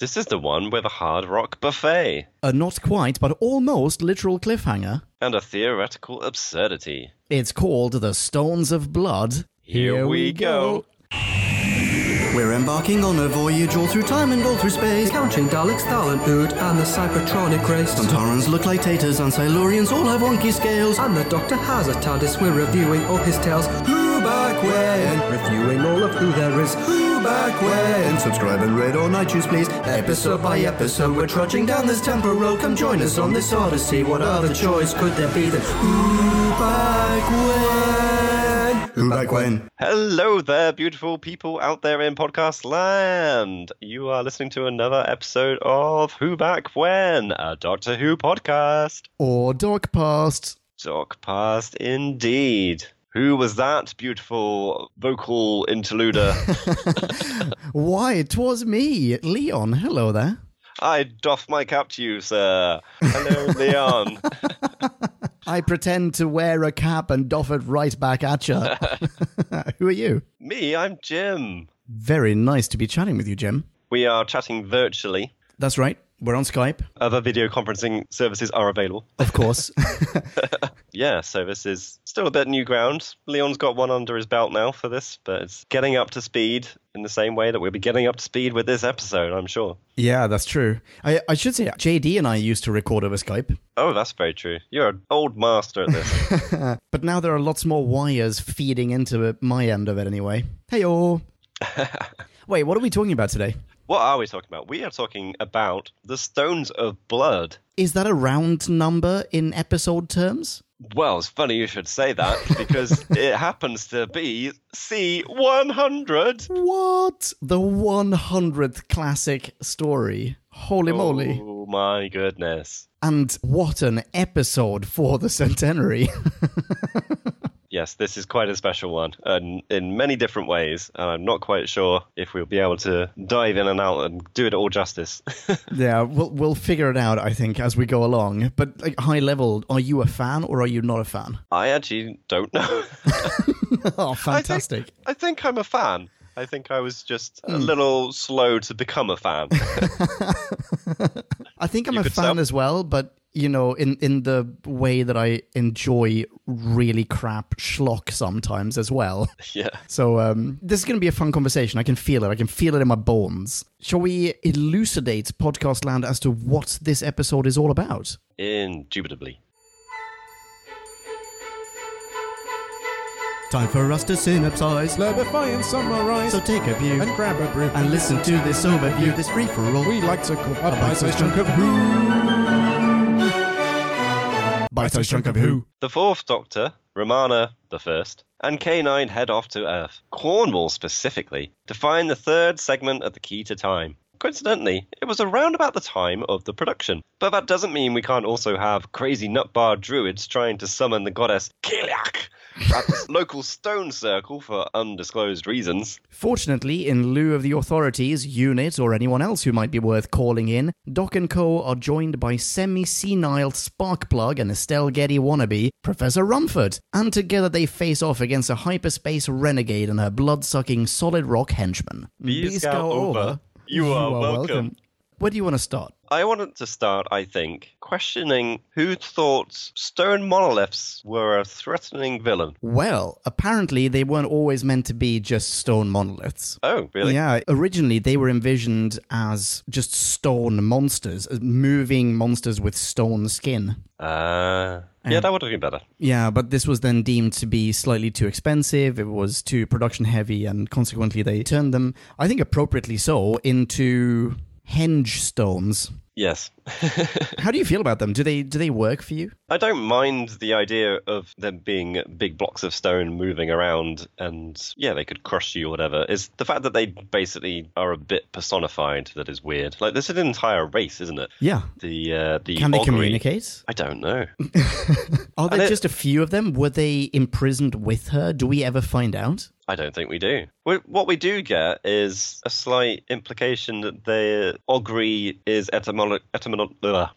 This is the one with a hard rock buffet A not quite, but almost literal cliffhanger. and a theoretical absurdity. It's called The Stones of Blood. Here we go. We're embarking on a voyage all through time and all through space. Counting Daleks, Thalan, Ood, and the Cybertronic race. Sontarans look like taters, and Silurians all have wonky scales. And the Doctor has a TARDIS. We're reviewing all his tales. Who back when? Reviewing all of who there is. Who back when? Subscribe and rate on iTunes, please. Episode by episode, we're trudging down this temporal road. Come join us on this odyssey. What other choice could there be than Who back when? Who back when? Hello there, beautiful people out there in podcast land. You are listening to another episode of Who Back When, a Doctor Who podcast. Or Dog Past. Doc past indeed. Who was that beautiful vocal interluder? Why, it was me, Leon. Hello there. I doff my cap to you, sir. Hello, Leon. I pretend to wear a cap and doff it right back at you. Who are you? Me, I'm Jim. Very nice to be chatting with you, Jim. We are chatting virtually. That's right. We're on Skype, Other video conferencing services are available. of course. Yeah, so this is still a bit new ground. Leon's got one under his belt now for this, but it's getting up to speed in the same way that we'll be getting up to speed with this episode, I'm sure. yeah, that's true. I, I should say, JD and I used to record over Skype, Oh, that's very true. You're an old master at this. but now there are lots more wires feeding into my end of it anyway. Heyo. Wait, what are we talking about today? What are we talking about? We are talking about the Stones of Blood. Is that a round number in episode terms? Well, it's funny you should say that because it happens to be C100. What? The 100th classic story. Holy oh moly. Oh my goodness. And what an episode for the centenary. Yes, this is quite a special one, and in many different ways. And I'm not quite sure if we'll be able to dive in and out and do it all justice. yeah, we'll, we'll figure it out, I think, as we go along. But, like, high level, are you a fan or are you not a fan? I actually don't know. oh, fantastic. I think I'm a fan. I think I was just a little slow to become a fan. I think I'm You a fan say- as well, but you know, in in the way that I enjoy really crap schlock sometimes as well. yeah. So um, this is going to be a fun conversation. I can feel it. I can feel it in my bones. Shall we elucidate podcast land as to what this episode is all about? Indubitably. Time for us to synopsize. Clarify and summarize So take a view and grab a brew and listen to this overview, this free for all. we like to call a bite-sized bite-sized chunk of who. Bite-sized chunk of who? The fourth Doctor, Romana the First, and K9 head off to Earth, Cornwall specifically, to find the third segment of the Key to Time. Coincidentally, it was around about the time of the production. But that doesn't mean we can't also have crazy nutbar druids trying to summon the goddess Cailleach at the local stone circle for undisclosed reasons. Fortunately, in lieu of the authorities, UNIT, or anyone else who might be worth calling in, Doc and Co. are joined by semi-senile Sparkplug and Estelle Getty wannabe, Professor Rumford, and together they face off against a hyperspace renegade and her blood-sucking solid rock henchman. Be scout over. You are welcome. Where do you want to start? I wanted to start, I think, questioning who thought stone monoliths were a threatening villain. Well, apparently they weren't always meant to be just stone monoliths. Oh, really? Yeah, originally they were envisioned as just stone monsters, moving monsters with stone skin. Uh, yeah, that would have been better. Yeah, but this was then deemed to be slightly too expensive. It was too production heavy, and consequently, they turned them, I think appropriately so, into henge stones. Yes. How do you feel about them? Do they do they work for you? I don't mind the idea of them being big blocks of stone moving around and, yeah, they could crush you or whatever. It's the fact that they basically are a bit personified that is weird. Like, this is an entire race, isn't it? Yeah. The, uh, the Can they communicate? I don't know. Are there it- just a few of them? Were they imprisoned with her? Do we ever find out? I don't think we do. What we do get is a slight implication that the Ogri is etymolo- etymolo- ugh.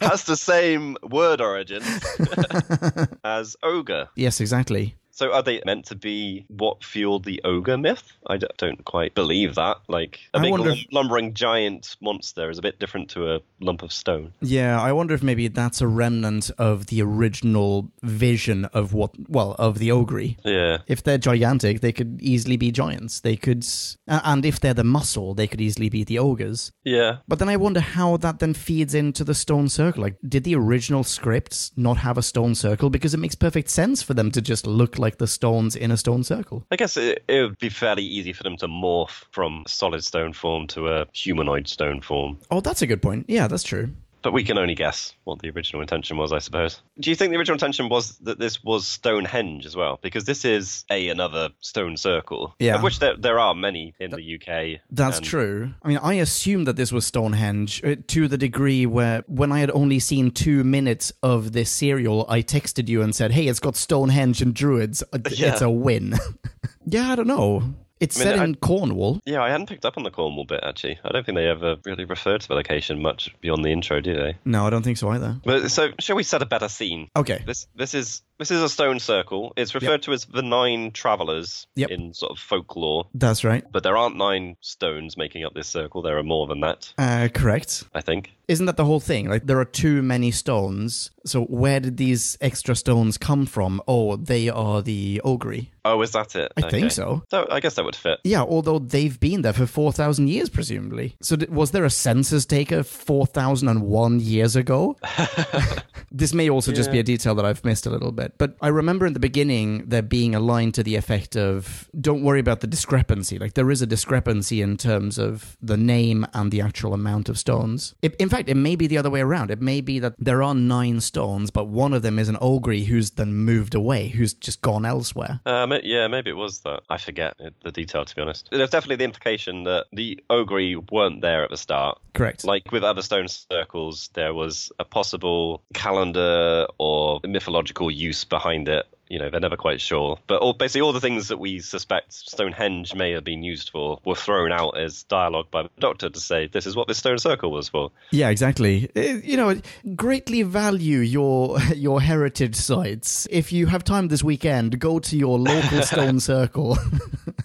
has the same word origin as ogre. Yes, exactly. So are they meant to be what fueled the ogre myth? I d- don't quite believe that. Like a I big wonder lumbering giant monster is a bit different to a lump of stone. Yeah, I wonder if maybe that's a remnant of the original vision of what, well, of the ogre. Yeah. If they're gigantic, they could easily be giants. They could, and if they're the muscle, they could easily be the ogres. Yeah. But then I wonder how that then feeds into the stone circle. Like, did the original scripts not have a stone circle? Because it makes perfect sense for them to just look like the stones in a stone circle. I guess it, it would be fairly easy for them to morph from solid stone form to a humanoid stone form. Oh, that's a good point. Yeah, that's true. But we can only guess what the original intention was, I suppose. Do you think the original intention was that this was Stonehenge as well? Because this is a another stone circle, Yeah. of which there, there are many in the UK. That's and- true. I mean, I assumed that this was Stonehenge uh, to the degree where when I had only seen two minutes of this serial, I texted you and said, hey, it's got Stonehenge and Druids. Uh, Yeah. It's a win. yeah, I don't know. It's I mean, set I- in Cornwall. Yeah, I hadn't picked up on the Cornwall bit actually. I don't think they ever really referred to the location much beyond the intro, do they? No, I don't think so either. But so, shall we set a better scene? Okay. This this is this is a stone circle. It's referred to as the nine travelers Yep. in sort of folklore. That's right. But there aren't nine stones making up this circle. There are more than that, Uh, correct. I think. Isn't that the whole thing? Like, there are too many stones. So, where did these extra stones come from? Oh, they are the ogre. Oh, is that it? I think so. So I guess that would fit. Yeah, although they've been there for 4,000 years, presumably. So, th- was there a census taker 4,001 years ago? this may also just be a detail that I've missed a little bit. But I remember in the beginning there being a line to the effect of don't worry about the discrepancy. Like, there is a discrepancy in terms of the name and the actual amount of stones. It, in fact, it may be the other way around. It may be that there are nine stones, but one of them is an ogre who's then moved away, who's just gone elsewhere. Uh, ma- yeah, maybe it was that. I forget the detail, to be honest. There's definitely the implication that the ogre weren't there at the start. Correct. Like with other stone circles, there was a possible calendar or mythological use behind it. You know, they're never quite sure. But all, basically, all the things that we suspect Stonehenge may have been used for were thrown out as dialogue by the doctor to say, this is what this stone circle was for. Yeah, exactly. Uh, You know, greatly value your your heritage sites. If you have time this weekend, go to your local stone circle.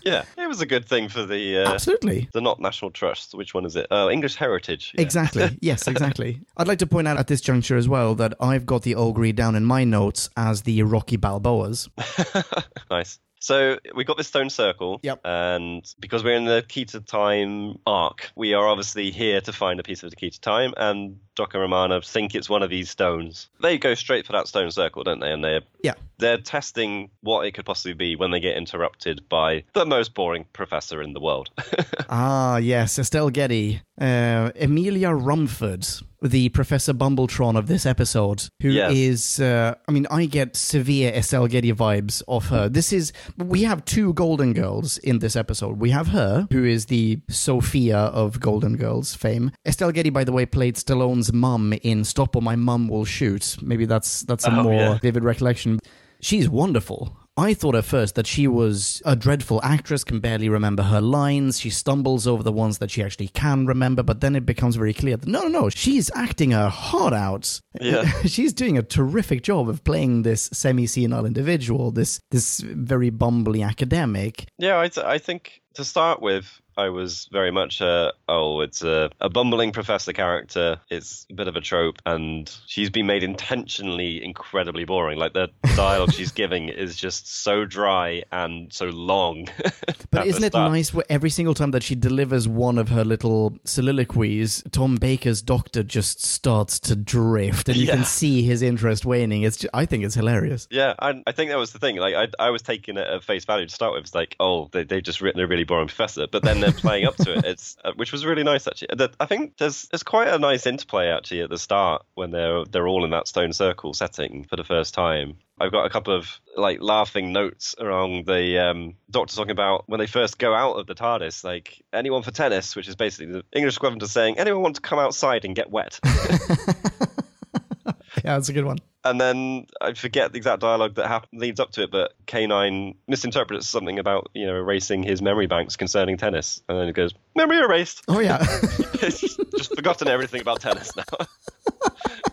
Yeah, it was a good thing for the. Uh, Absolutely. the not National Trust. Which one is it? Oh, English Heritage. Yeah. Exactly. Yes, exactly. I'd like to point out at this juncture as well that I've got the ogre down in my notes as the Rocky Balboas. nice. So we got this stone circle. Yep. And because we're in the key to time arc, we are obviously here to find a piece of the key to time, and Doc and Romana think it's one of these stones. They go straight for that stone circle, don't they? And they're Yeah. they're testing what it could possibly be when they get interrupted by the most boring professor in the world. Ah, yes, Estelle Getty. Uh, Emilia Rumford, the Professor Bumbletron of this episode, who is. Yes. uh, I mean, I get severe Estelle Getty vibes of her. This is. We have two Golden Girls in this episode. We have her, who is the Sophia of Golden Girls fame. Estelle Getty, by the way, played Stallone's mum in Stop or My Mum Will Shoot. Maybe that's, that's a Oh, more yeah. vivid recollection. She's wonderful. I thought at first that she was a dreadful actress, can barely remember her lines. She stumbles over the ones that she actually can remember, but then it becomes very clear that no, no, no, she's acting her heart out. Yeah. she's doing a terrific job of playing this semi-senile individual, this this very bumbly academic. Yeah, I, th- I think to start with, I was very much a, oh, it's a, a bumbling professor character. It's a bit of a trope, and she's been made intentionally incredibly boring. Like the dialogue she's giving is just so dry and so long. But isn't it nice where every single time that she delivers one of her little soliloquies, Tom Baker's doctor just starts to drift, and you can see his interest waning. It's ju- I think it's hilarious. Yeah, I, I think that was the thing. Like, I, I was taking it at face value to start with. It's like, oh, they they've just written a really boring professor, but then playing up to it. It's uh, which was really nice actually. The, I think there's there's quite a nice interplay actually at the start when they're they're all in that stone circle setting for the first time. I've got a couple of like laughing notes around the um, doctor talking about when they first go out of the TARDIS, like anyone for tennis, which is basically the English equivalent to saying anyone want to come outside and get wet. Yeah, that's a good one. And then I forget the exact dialogue that leads up to it, but K9 misinterprets something about, you know, erasing his memory banks concerning tennis. And then he goes, memory erased. Oh yeah. He's just forgotten everything about tennis now.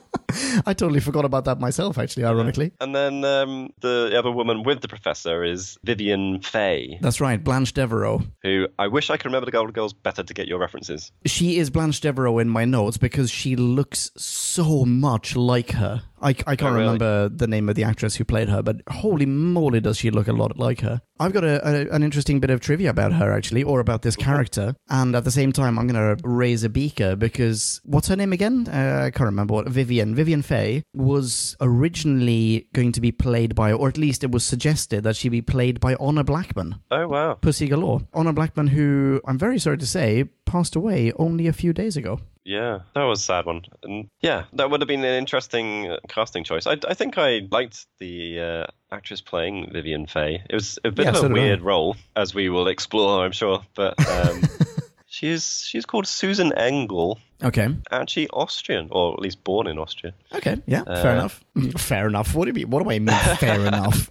I totally forgot about that myself, actually, ironically. And then um, the other woman with the professor is Vivian Fay, That's right, Blanche Devereaux. who I wish I could remember the Golden Girls better to get your references. She is Blanche Devereaux in my notes because she looks so much like her. I, I can't Oh, really? remember the name of the actress who played her, but holy moly, does she look a lot like her. I've got a, a, an interesting bit of trivia about her, actually, or about this character. And at the same time, I'm going to raise a beaker because what's her name again? Uh, I can't remember what. Vivian. Vivian Fay was originally going to be played by, or at least it was suggested that she be played by Honor Blackman. Oh, wow. Pussy Galore. Honor Blackman, who I'm very sorry to say passed away only a few days ago. Yeah, that was a sad one. And yeah, that would have been an interesting uh, casting choice. I, I think I liked the uh, actress playing Vivian Fay. It was a bit Yeah, of a weird role, as we will explore, I'm sure. But um, she's she's called Susan Engel, Okay. actually Austrian, or at least born in Austria. Okay. Yeah. fair enough. Fair enough. What do you mean? What do I mean? Fair enough.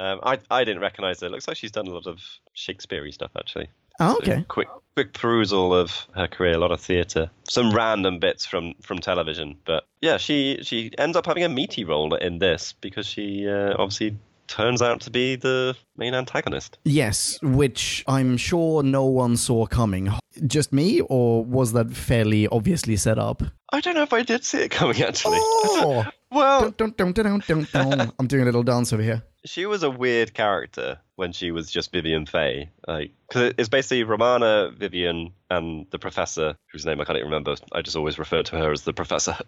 Um, I I didn't recognise her. It looks like she's done a lot of Shakespeare stuff, actually. oh, okay. Quick quick perusal of her career, a lot of theatre, some random bits from from television. But yeah, she she ends up having a meaty role in this because she uh, obviously turns out to be the main antagonist. Yes, which I'm sure no one saw coming. Just me, or was that fairly obviously set up? I don't know if I did see it coming actually. Oh, Well, dun, dun, dun. I'm doing a little dance over here. She was a weird character when she was just Vivian Fay. Like, cause it's basically Romana, Vivian, and the professor, whose name I can't even remember. I just always refer to her as the professor.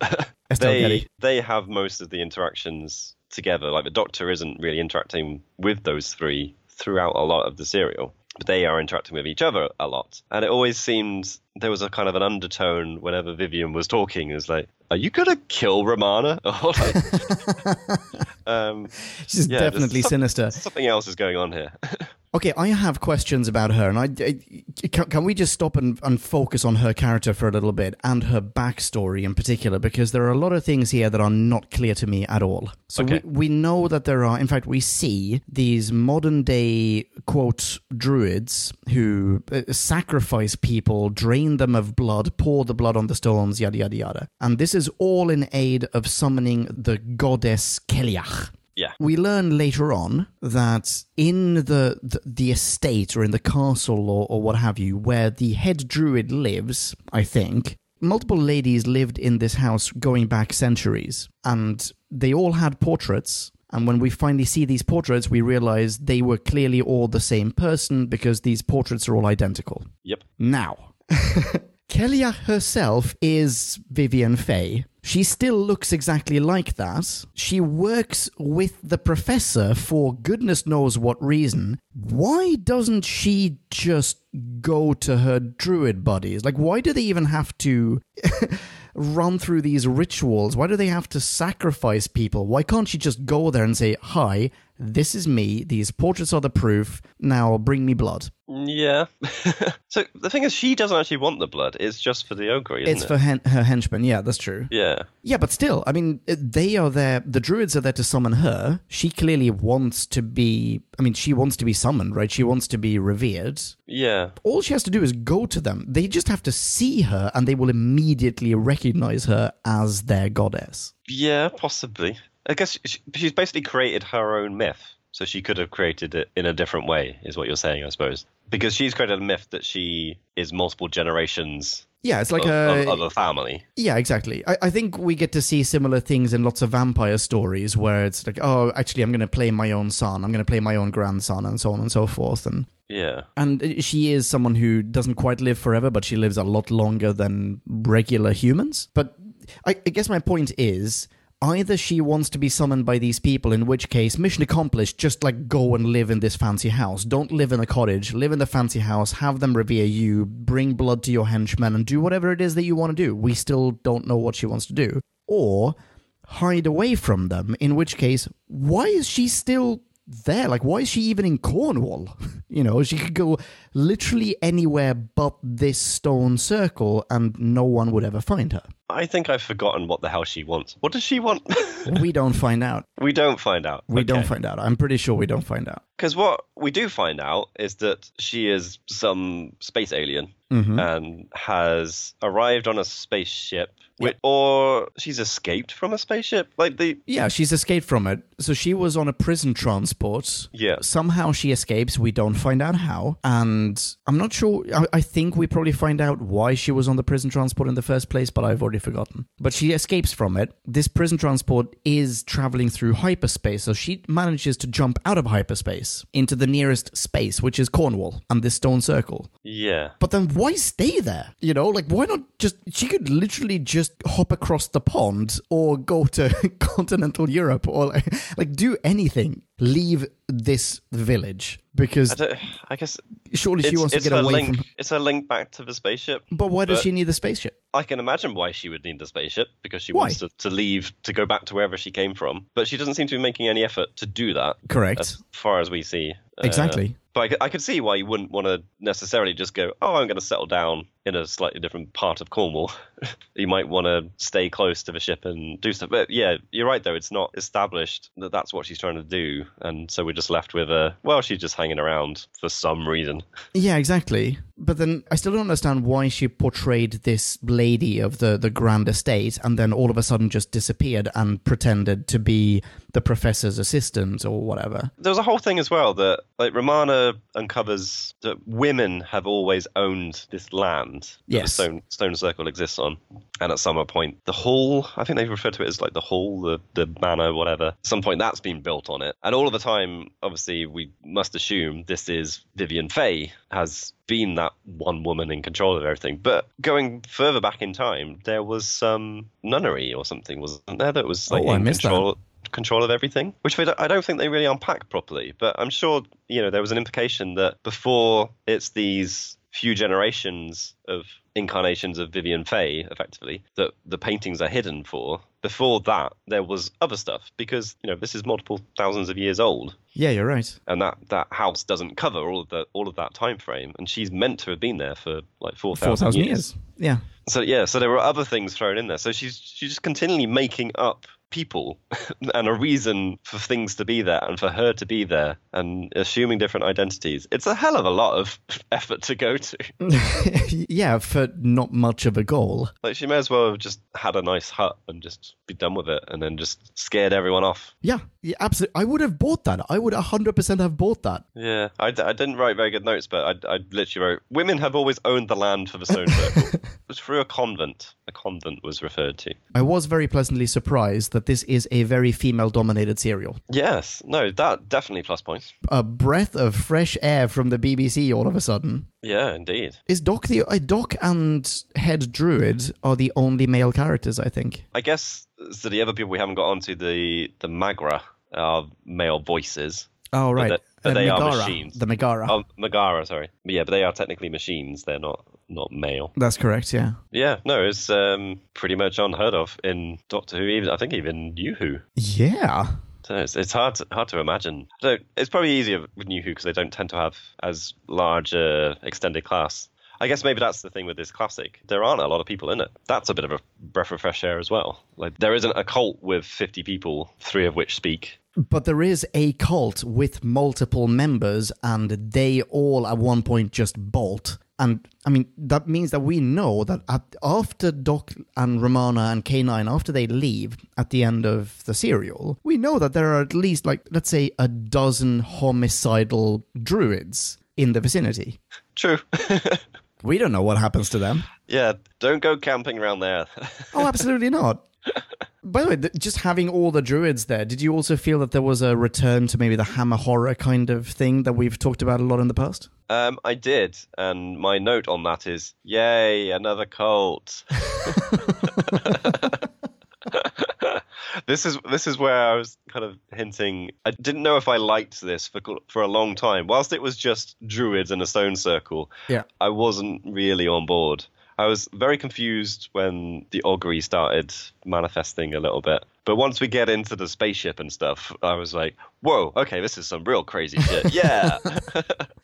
They they have most of the interactions together. Like the Doctor isn't really interacting with those three throughout a lot of the serial. But they are interacting with each other a lot. And it always seemed there was a kind of an undertone whenever Vivian was talking. It was like, Are you gonna kill Romana? Or like, um, She's Yeah, definitely some- sinister. something else is going on here. Okay, I have questions about her, and I, I- can, can we just stop and, and focus on her character for a little bit and her backstory in particular? Because there are a lot of things here that are not clear to me at all. So Okay. we, we know that there are, in fact, we see these modern day quote druids who uh, sacrifice people, drain them of blood, pour the blood on the stones, yada yada yada, and this is all in aid of summoning the goddess Cailleach. Yeah. We learn later on that in the, the the estate or in the castle or, or what have you, where the head druid lives, I think, multiple ladies lived in this house going back centuries, and they all had portraits. And when we finally see these portraits, we realize they were clearly all the same person because these portraits are all identical. Yep. Now, Kelia herself is Vivian Fay. She still looks exactly like that. She works with the professor for goodness knows what reason. Why doesn't she just go to her druid buddies? Like, why do they even have to run through these rituals? Why do they have to sacrifice people? Why can't she just go there and say, Hi, this is me. These portraits are the proof. Now bring me blood. Yeah. so the thing is, she doesn't actually want the blood. It's just for the ogre, isn't It's it? for hen- her henchmen. Yeah, that's true. yeah. Yeah, but still, I mean, they are there. The druids are there to summon her. She clearly wants to be. I mean, she wants to be summoned, right? She wants to be revered. Yeah. All she has to do is go to them. They just have to see her, and they will immediately recognize her as their goddess. Yeah, possibly. I guess she's basically created her own myth, so she could have created it in a different way, is what you're saying, I suppose. Because she's created a myth that she is multiple generations Yeah, it's like of, a. of, of a family. Yeah, exactly. I, I think we get to see similar things in lots of vampire stories where it's like, oh, actually, I'm going to play my own son, I'm going to play my own grandson, and so on and so forth. And Yeah. And she is someone who doesn't quite live forever, but she lives a lot longer than regular humans. But I, I guess my point is either she wants to be summoned by these people, in which case, mission accomplished, just like go and live in this fancy house. Don't live in a cottage, live in the fancy house, have them revere you, bring blood to your henchmen, and do whatever it is that you want to do. We still don't know what she wants to do. Or hide away from them, in which case, why is she still there? Like, why is she even in Cornwall? You know, she could go literally anywhere but this stone circle and no one would ever find her. I think I've forgotten what the hell she wants. What does she want? we don't find out. we don't find out. We don't find out. I'm pretty sure we don't find out. Because what we do find out is that she is some space alien Mhm. and has arrived on a spaceship, or she's escaped from a spaceship. Like the Yeah, she's escaped from it. So she was on a prison transport. yeah, Somehow she escapes. We don't find out how. And I'm not sure. I, I think we probably find out why she was on the prison transport in the first place, but I've already forgotten. But she escapes from it. This prison transport is traveling through hyperspace. So she manages to jump out of hyperspace into the nearest space, which is Cornwall and this stone circle. yeah. But then why stay there? You know, like why not just she could literally just hop across the pond or go to continental Europe or like, like do anything. Leave this village because I, I guess surely she wants to get away link. from It's a link back to the spaceship. But why does but- she need the spaceship? I can imagine why she would need the spaceship because she Why? wants to, to leave to go back to wherever she came from. But she doesn't seem to be making any effort to do that, Correct. as far as we see. Uh, Exactly. But I, could- I could see why you wouldn't want to necessarily just go, oh, I'm going to settle down in a slightly different part of Cornwall. you might want to stay close to the ship and do stuff. But yeah, you're right, though. It's not established that that's what she's trying to do. And so we're just left with a, well, she just hanging around for some reason. Yeah, exactly. But then I still don't understand why she portrayed this lady of the, the grand estate and then all of a sudden just disappeared and pretended to be the professor's assistant or whatever. There's a whole thing as well that like Romana uncovers that women have always owned this land that the Yes. stone stone circle exists on. And at some point the hall I think they refer to it as like the hall, the, the manor, whatever. At some point that's been built on it. And all of the time, obviously we must assume this is Vivian Fay has been that one woman in control of everything. But going further back in time, there was some nunnery or something, wasn't there? That was like Oh, in missed that. control control of everything, which I don't- I don't think they really unpack properly. But I'm sure you know there was an implication that before it's these few generations of incarnations of Vivian Fay, effectively, that the paintings are hidden for. Before that, there was other stuff because you know this is multiple thousands of years old, Yeah, you're right. and that that house doesn't cover all of the all of that time frame, and she's meant to have been there for like four thousand 4,000 years. years. Yeah. So yeah, so there were other things thrown in there. So she's she's just continually making up people and a reason for things to be there and for her to be there and assuming different identities. It's a hell of a lot of effort to go to. yeah, for not much of a goal. Like she may as well have just had a nice hut and just be done with it and then just scared everyone off. Yeah, yeah, absolutely. I would have bought that. I would 100% have bought that. Yeah, I, d- I didn't write very good notes, but I, I literally wrote, women have always owned the land for the stone circle. it was through a convent. A convent was referred to. I was very pleasantly surprised that this is a very female dominated serial. Yes, no, that definitely plus points. A breath of fresh air from the BBC all of a sudden. Yeah, indeed. Is Doc the uh, Doc and Head Druid are the only male characters, I think. I guess so. The other people we haven't got onto the the Magra are male voices. Oh right, but Uh, they are machines. The Megara. Oh, Megara, sorry. But yeah, but they are technically machines. They're not not male. That's correct. Yeah. Yeah, no, it's um, pretty much unheard of in Doctor Who. Even I think even New Who. Yeah. So it's, it's hard to, hard to imagine. So it's probably easier with New Who because they don't tend to have as large a extended class. I guess maybe that's the thing with this classic. There aren't a lot of people in it. That's a bit of a breath of fresh air as well. Like there isn't a cult with 50 people, three of which speak. But there is a cult with multiple members, and they all at one point just bolt. And I mean, that means that we know that at, after Doc and Romana and K9, after they leave at the end of the serial, we know that there are at least, like, let's say, a dozen homicidal druids in the vicinity. True. We don't know what happens to them. yeah, don't go camping around there. Oh, absolutely not. By the way, th- just having all the druids there, did you also feel that there was a return to maybe the hammer horror kind of thing that we've talked about a lot in the past? um, I did, and my note on that is, yay, another cult. this is this is where I was kind of hinting. I didn't know if I liked this for for a long time. Whilst it was just druids in a stone circle, Yeah. I wasn't really on board. I was very confused when the Ogri started manifesting a little bit. But once we get into the spaceship and stuff, I was like, whoa, okay, this is some real crazy shit. Yeah.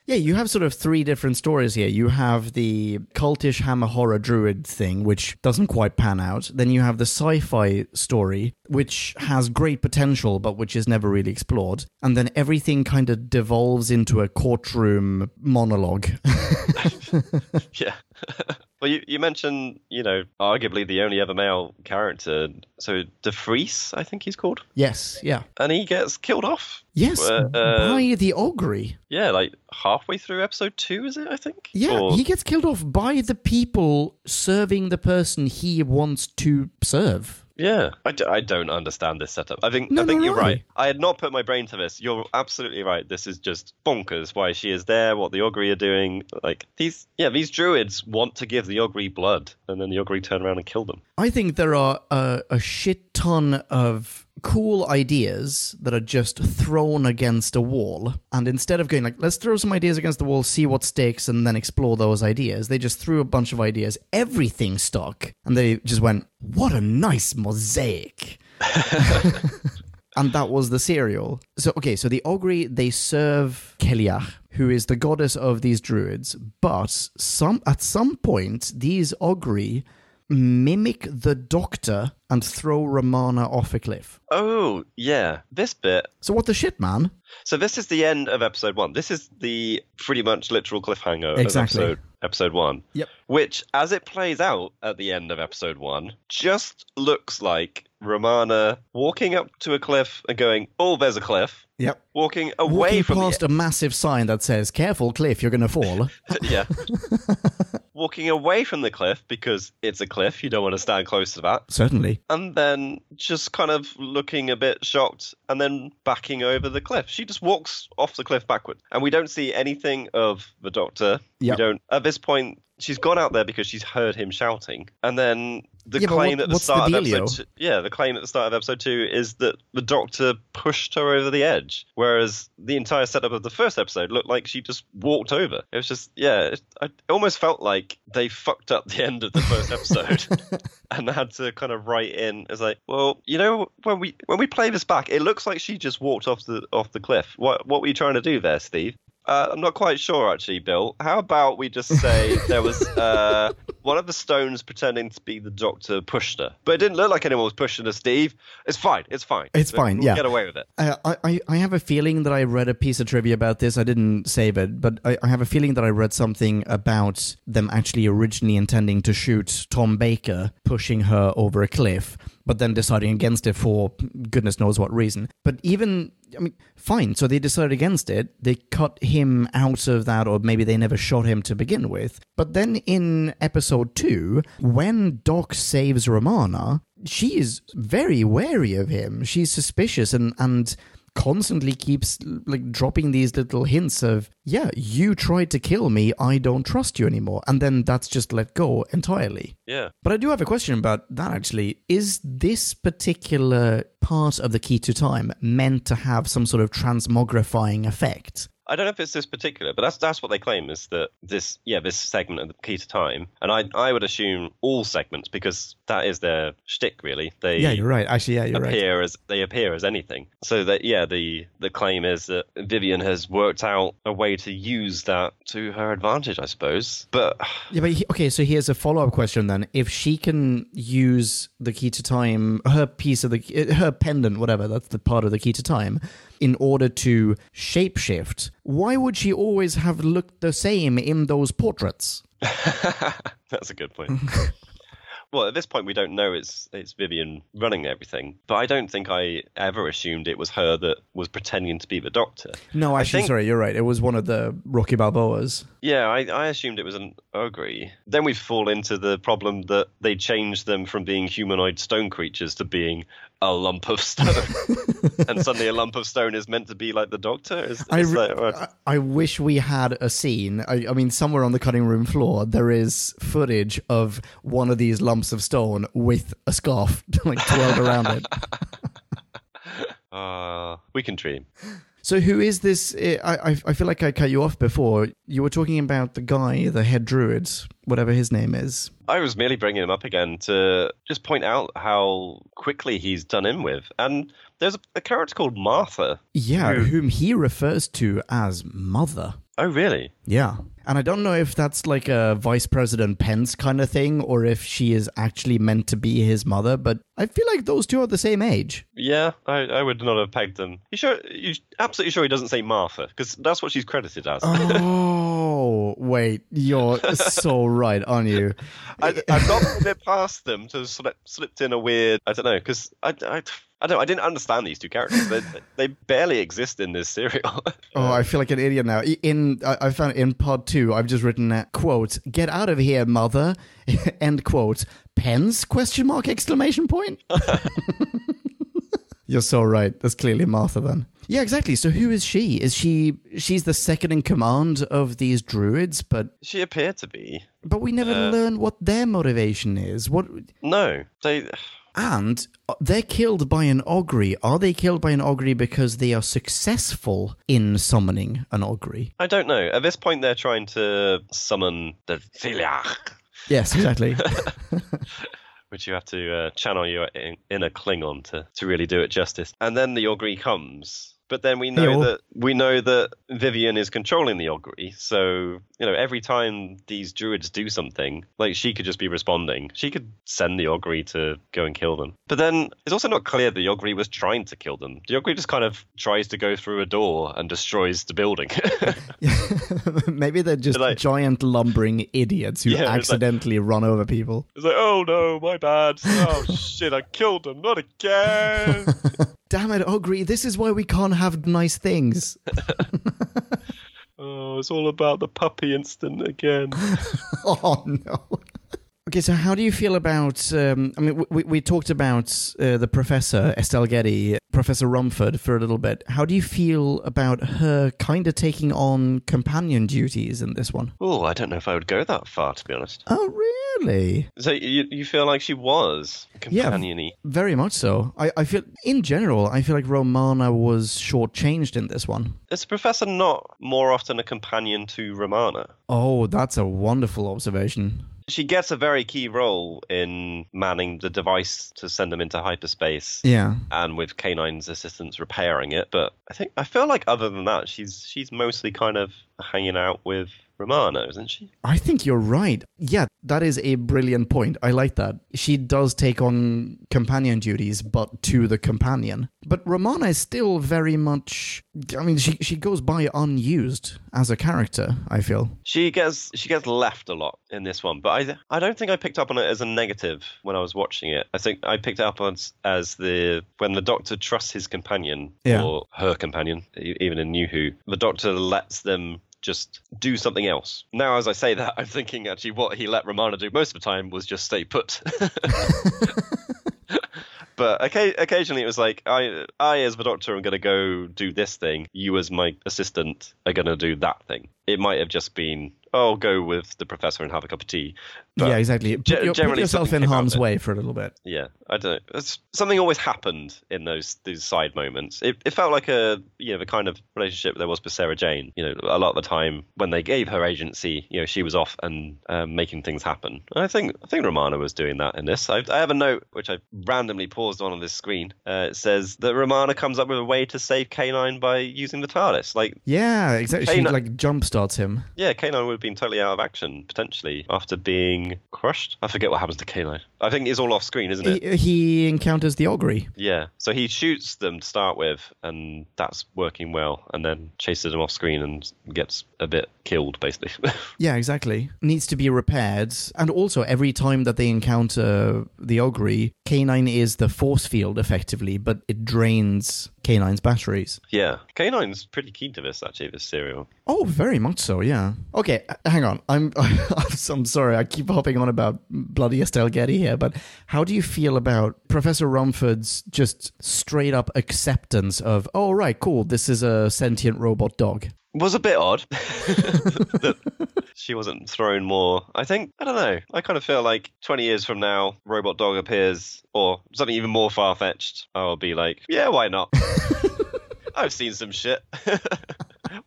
Yeah, you have sort of three different stories here. You have the cultish hammer horror druid thing, which doesn't quite pan out. Then you have the sci fi story, which has great potential, but which is never really explored. And then everything kind of devolves into a courtroom monologue. yeah. well, you, you mentioned, you know, arguably the only ever male character. So, De Vries, I think he's called. yes, yeah. And he gets killed off. Yes, Uh, by the Ogre. Yeah, like halfway through episode two, is it? I think. Yeah, Or- he gets killed off by the people serving the person he wants to serve. Yeah, I, d- I don't understand this setup. I think No, I think nor you're do I. right. I had not put my brain to this. You're absolutely right. This is just bonkers. Why she is there? What the Ogre are doing? Like these, yeah, these druids want to give the Ogre blood, and then the Ogre turn around and kill them. I think there are a, a shit ton of cool ideas that are just thrown against a wall. And instead of going like, let's throw some ideas against the wall, see what sticks, and then explore those ideas, they just threw a bunch of ideas. Everything stuck. And they just went, what a nice mosaic. and that was the cereal. So okay, so the Ogre they serve Cailleach, who is the goddess of these druids, but some at some point these Ogre mimic the Doctor and throw Romana off a cliff. Oh yeah, this bit. So what the shit, man? So this is the end of episode one. This is the pretty much literal cliffhanger Exactly. of episode episode one. Yep. Which, as it plays out at the end of episode one, just looks like Romana walking up to a cliff and going, "Oh, there's a cliff." Yep. Walking away Walking from past the a massive sign that says "Careful, cliff, you're gonna fall." yeah. Walking away from the cliff because it's a cliff, you don't want to stand close to that. Certainly. And then just kind of looking a bit shocked and then backing over the cliff. She just walks off the cliff backward. And we don't see anything of the doctor. Yep. We don't at this point she's gone out there because she's heard him shouting. And then the Yeah, claim what- at the what's the start of episode two, yeah, the claim at the start of episode two is that the doctor pushed her over the edge, whereas the entire setup of the first episode looked like she just walked over. It was just yeah, it, I it almost felt like they fucked up the end of the first episode and had to kind of write in as like, well, you know, when we when we play this back, it looks like she just walked off the off the cliff. What what were you trying to do there, Steve? Uh, I'm not quite sure, actually, Bill. How about we just say there was uh, one of the stones pretending to be the doctor pushed her, but it didn't look like anyone was pushing her, Steve. It's fine. It's fine. It's We'll fine, yeah. Get away with it. Uh, I, I, I have a feeling that I read a piece of trivia about this. I didn't save it, but I, I have a feeling that I read something about them actually originally intending to shoot Tom Baker pushing her over a cliff, but then deciding against it for goodness knows what reason. But even, I mean, fine. So they decided against it. They cut him out of that, or maybe they never shot him to begin with. But then in episode two, when Doc saves Romana, she is very wary of him. She's suspicious and and constantly keeps like dropping these little hints of, yeah, you tried to kill me, I don't trust you anymore. And then that's just let go entirely. Yeah. But I do have a question about that actually. Is this particular part of the key to time meant to have some sort of transmogrifying effect? I don't know if it's this particular, but that's that's what they claim is that this yeah this segment of the key to time, and I I would assume all segments because that is their shtick really. They Yeah, you're right. Actually, yeah, you're right. appear as they appear as anything. So that yeah, the the claim is that Vivian has worked out a way to use that to her advantage, I suppose. But Yeah, but he, okay, so here's a follow up question then. If she can use the key to time, her piece of the, her pendant, whatever, that's the part of the key to time, in order to shapeshift, why would she always have looked the same in those portraits? that's a good point. Well, at this point, we don't know it's it's Vivian running everything, but I don't think I ever assumed it was her that was pretending to be the Doctor. No, I actually, think- sorry, you're right. It was one of the Rocky Balboas. Yeah, I, I assumed it was an ogre. Then we fall into the problem that they changed them from being humanoid stone creatures to being a lump of stone, and suddenly a lump of stone is meant to be like the Doctor. Is, I, is re- that right? I, I wish we had a scene. I, I mean, somewhere on the cutting room floor, there is footage of one of these lumps of stone with a scarf like twirled around it. Uh, we can dream. So who is this? Eh, I, I I feel like I cut you off before. You were talking about the guy, the head druid, whatever his name is. I was merely bringing him up again to just point out how quickly he's done in with. And there's a, a character called Martha. Yeah, whom he refers to as mother. Oh, really? Yeah. And I don't know if that's like a Vice President Pence kind of thing or if she is actually meant to be his mother, but I feel like those two are the same age. Yeah, I, I would not have pegged them. You sure? You absolutely sure he doesn't say Martha because that's what she's credited as. Oh, wait. You're so right, aren't you? I, I've not put it past them to slip, slipped in a weird. I don't know because I, I, I don't. I didn't understand these two characters. They, they barely exist in this serial. Oh, I feel like an idiot now. In I I found in part two, I've just written that quote: "Get out of here, mother." End quote. Pence? Question mark! Exclamation point. You're so right. That's clearly Martha then. Yeah, exactly. So who is she? Is she she's the second in command of these druids, but she appeared to be. but we never Uh. learn what their motivation is. What No, they. And they're killed by an ogre. Are they killed by an ogre because they are successful in summoning an ogre? I don't know. At this point, they're trying to summon the Viliach, Yes, exactly. which you have to uh, channel your inner Klingon to, to really do it justice. And then the Ogre comes. But then we know that we know that Vivian is controlling the Ogre. So you know, every time these druids do something, like she could just be responding. She could send the Ogre to go and kill them. But then it's also not clear that the Ogre was trying to kill them. The Ogre just kind of tries to go through a door and destroys the building. Maybe they're just Like- giant lumbering idiots who Yeah, it's like- accidentally run over people. It's like, oh no, my bad. Oh shit, I killed them. Not again. Damn it, Ogre, this is why we can't have nice things. oh, it's all about the puppy instant again. oh, no. Okay, so how do you feel about? Um, I mean, we, we talked about uh, the professor Estelle Getty, Professor Rumford, for a little bit. How do you feel about her kind of taking on companion duties in this one? Oh, I don't know if I would go that far, to be honest. Oh, really? So you you feel like she was Yeah. Very much so. I, I feel, in general, I feel like Romana was shortchanged in this one. Is the professor not more often a companion to Romana? Oh, that's a wonderful observation. She gets a very key role in manning the device to send them into hyperspace. Yeah. And with K9's assistance repairing it, but I think I feel like other than that, she's she's mostly kind of hanging out with Romana, isn't she? I think you're right. Yeah, that is a brilliant point. I like that. She does take on companion duties, but to the companion. But Romana is still very much. I mean, she she goes by unused as a character. I feel. She gets she gets left a lot in this one, but I I don't think I picked up on it as a negative when I was watching it. I think I picked it up on as the when the Doctor trusts his companion Yeah. or her companion, even in New Who, the Doctor lets them just do something else. Now, as I say that, I'm thinking actually what he let Romana do most of the time was just stay put. But occa- occasionally it was like, I, I as the doctor am going to go do this thing. You as my assistant are going to do that thing. It might have just been, oh, go with the professor and have a cup of tea. But yeah, exactly. Put, your- put yourself in harm's way for a little bit. Yeah, I don't know. It's, something always happened in those those side moments. It, it felt like a you know the kind of relationship there was with Sarah Jane. You know, a lot of the time when they gave her agency, you know, she was off and um, making things happen. And I think I think Romana was doing that in this. I, I have a note which I randomly paused on on this screen. Uh, it says that Romana comes up with a way to save K9 by using the TARDIS. Like, Yeah, exactly. She like jump starts him. yeah, K9 would have been totally out of action potentially after being crushed. I forget what happens to K9. I think it's all off screen, isn't it? He, he encounters the ogre. Yeah, so he shoots them to start with, and that's working well, and then chases them off screen and gets a bit killed, basically. Yeah, exactly. Needs to be repaired. And also, every time that they encounter the ogre, K9 is the force field effectively, but it drains K9's batteries. yeah, K9's pretty keen to this, actually, this serial. Oh, very much so, yeah. Okay, hang on. I'm I'm sorry. I keep hopping on about bloody Estelle Getty here, but how do you feel about Professor Rumford's just straight up acceptance of, oh, right, cool, this is a sentient robot dog? Was a bit odd that she wasn't thrown more. I think, I don't know, I kind of feel like 20 years from now, Robot Dog appears, or something even more far fetched, I'll be like, yeah, why not? I've seen some shit.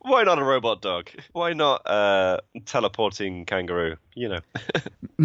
Why not a robot dog? Why not uh, teleporting kangaroo? You know.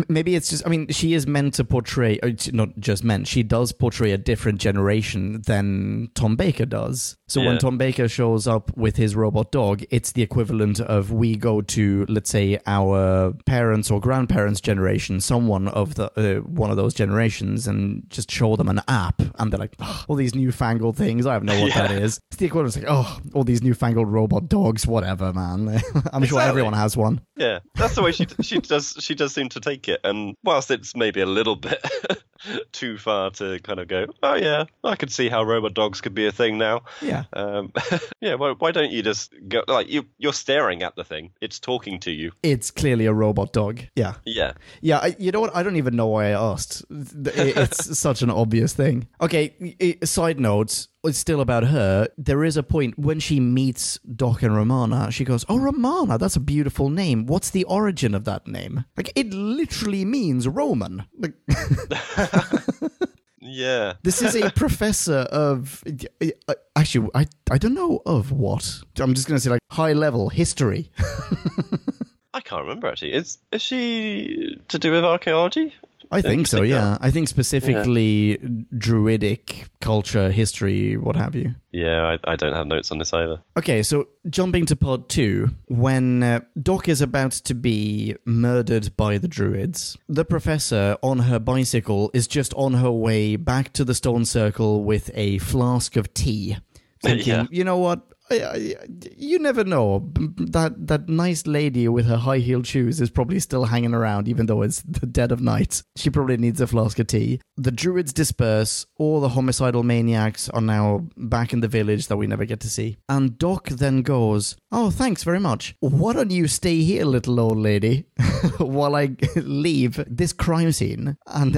Maybe it's just, I mean, she is meant to portray, t- not just meant, she does portray a different generation than Tom Baker does. So when Tom Baker shows up with his robot dog, it's the equivalent of we go to, let's say, our parents or grandparents' generation, someone of the uh, one of those generations, and just show them an app, and they're like, "Oh, all these newfangled things, I have no idea what that Yeah. is. It's the equivalent of like, oh, all these newfangled robot dogs, whatever, man. I'm sure everyone has one. Yeah, that's the way she she does she does seem to take it. And whilst it's maybe a little bit too far to kind of go, oh yeah, I could see how robot dogs could be a thing now. Yeah. Um, yeah, why, why don't you just go like you you're staring at the thing, it's talking to you. It's clearly a robot dog. Yeah. Yeah, Yeah, I, you know what? I don't even know why I asked. It- It's such an obvious thing. Okay, side note. It's still about her. There is a point when she meets Doc and Romana. She goes, "Oh, Romana, that's a beautiful name. What's the origin of that name? Like, it literally means Roman. Like, yeah. this is a professor of uh, actually, I I don't know of what. I'm just gonna say like high level history. I can't remember actually. Is is she to do with archaeology? I think so. Yeah, I think specifically druidic culture, history, what have you. Yeah, I, I don't have notes on this either. Okay, so jumping to part two, when uh, Doc is about to be murdered by the druids, the professor on her bicycle is just on her way back to the stone circle with a flask of tea. Thinking, Yeah. you know what? I, I, you never know. That that nice lady with her high heeled shoes is probably still hanging around, even though it's the dead of night. She probably needs a flask of tea. The druids disperse. All the homicidal maniacs are now back in the village that we never get to see. And Doc then goes, "Oh, thanks very much. Why don't you stay here, little old lady, while I leave this crime scene and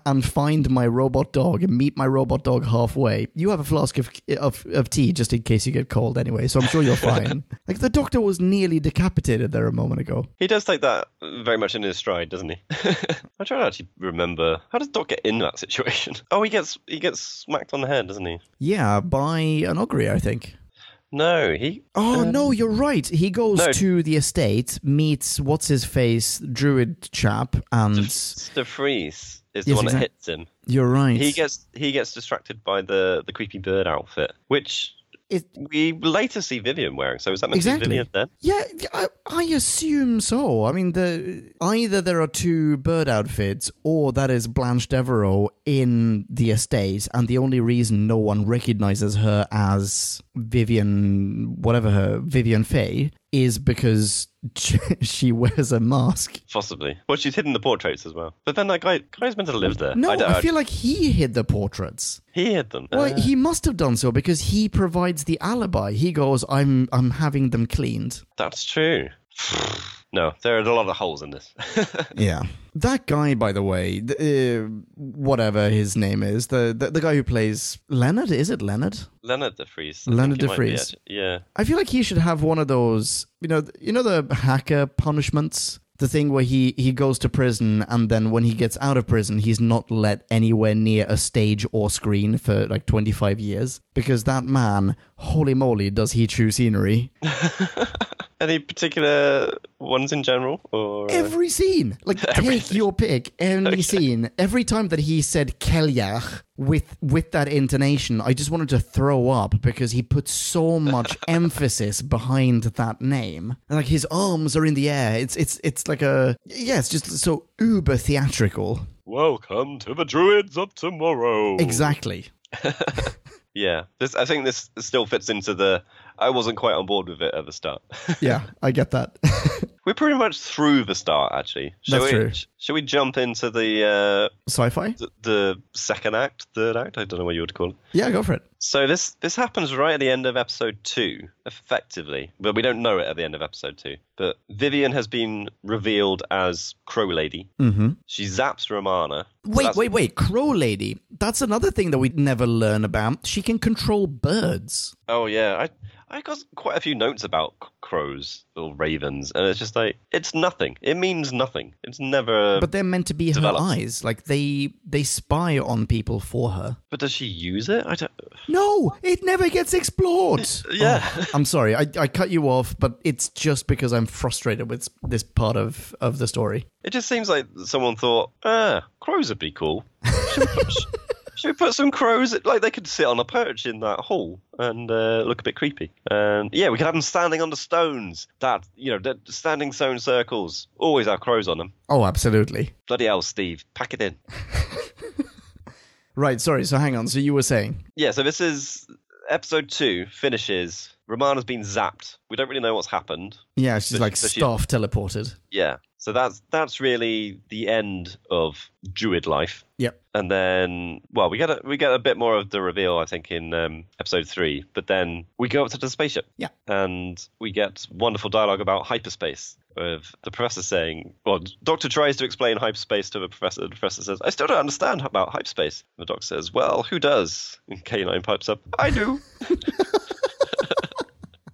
and find my robot dog and meet my robot dog halfway. You have a flask of of, of tea just in case you get cold anyway, so I'm sure you're fine." like the doctor was nearly decapitated there a moment ago. He does take that very much in his stride, doesn't he? I try to actually remember how does Doc get in that situation? Oh, he gets he gets smacked on the head, doesn't he? Yeah, by an ogre, I think. No, he. Oh um, no, you're right. He goes No. to the estate, meets what's his face, druid chap, and De Vries is the Yes, one that hits him. you're right. He gets he gets distracted by the the creepy bird outfit, which It- we later see Vivian wearing. So is that meant Exactly. to be Vivian then? Yeah, I, I assume so. I mean, the either there are two bird outfits, or that is Blanche Devereaux in the estate, and the only reason no one recognizes her as Vivian, whatever her Vivian Fay, is because she wears a mask. Possibly. Well, she's hidden the portraits as well. But then that guy guy's meant to live there. No, I, I, feel like he hid the portraits. he hid them. Well, Uh, he must have done so because he provides the alibi. He goes, "I'm, I'm having them cleaned." that's true. no, there are a lot of holes in this. Yeah. That guy, by the way, th- uh, whatever his name is, the, the the guy who plays Leonard, is it Leonard? Leonard de Vries. I Leonard think de it might be, Vries. actually. Yeah. I feel like he should have one of those, you know, you know the hacker punishments, the thing where he he goes to prison and then when he gets out of prison, he's not let anywhere near a stage or screen for like 25 years because that man, holy moly, does he chew scenery. Any particular ones in general, or uh, Every scene, like take Everything. your pick, any scene. Every time that he said Cailleach with with that intonation, I just wanted to throw up because he put so much emphasis behind that name. And, like his arms are in the air. It's it's it's like a yeah. It's just so uber theatrical. welcome to the Druids of Tomorrow? Exactly. Yeah, this I think this still fits into the. I wasn't quite on board with it at the start. Yeah, I get that. We're pretty much through the start, actually. Shall That's we, true. sh- Shall we jump into the, uh, Sci-fi. the the second act, third act? I don't know what you would call it. Yeah, go for it. So this this happens right at the end of episode two, effectively, but we don't know it at the end of episode two. But Vivian has been revealed as Crow Lady. Mm-hmm. She zaps Romana. Wait, that's- wait, wait. Crow Lady. That's another thing that we never learn about. She can control birds. Oh yeah, I I got quite a few notes about crows or ravens, and it's just just like it's nothing. It means nothing. It's never. But they're meant to be her develops. eyes. Like they they spy on people for her. but does she use it? I don't. No, it never gets explored. Yeah. Oh, I'm sorry, I, I cut you off, but it's just because I'm frustrated with this part of, of the story. It just seems like someone thought, ah, crows would be cool. Should we put, should we put some crows? Like they could sit on a perch in that hall and uh, look a bit creepy. And yeah, we could have them standing on the stones. That you know, the standing stone circles always have crows on them. Oh, absolutely. Bloody hell, Steve, pack it in. Right, sorry, so hang on. So you were saying. Yeah, so this is episode two finishes. Romana's been zapped. We don't really know what's happened. Yeah, she's like she- staff teleported. Yeah, so that's that's really the end of Druid life. Yep. And then, well, we get a, we get a bit more of the reveal, I think, in um, episode three. But then we go up to the spaceship. Yeah. And we get wonderful dialogue about hyperspace. With the professor saying, well, Doctor tries to explain hyperspace to the professor. The professor says, "I still don't understand about hyperspace." The doctor says, "Well, who does?" And K9 pipes up, "I do."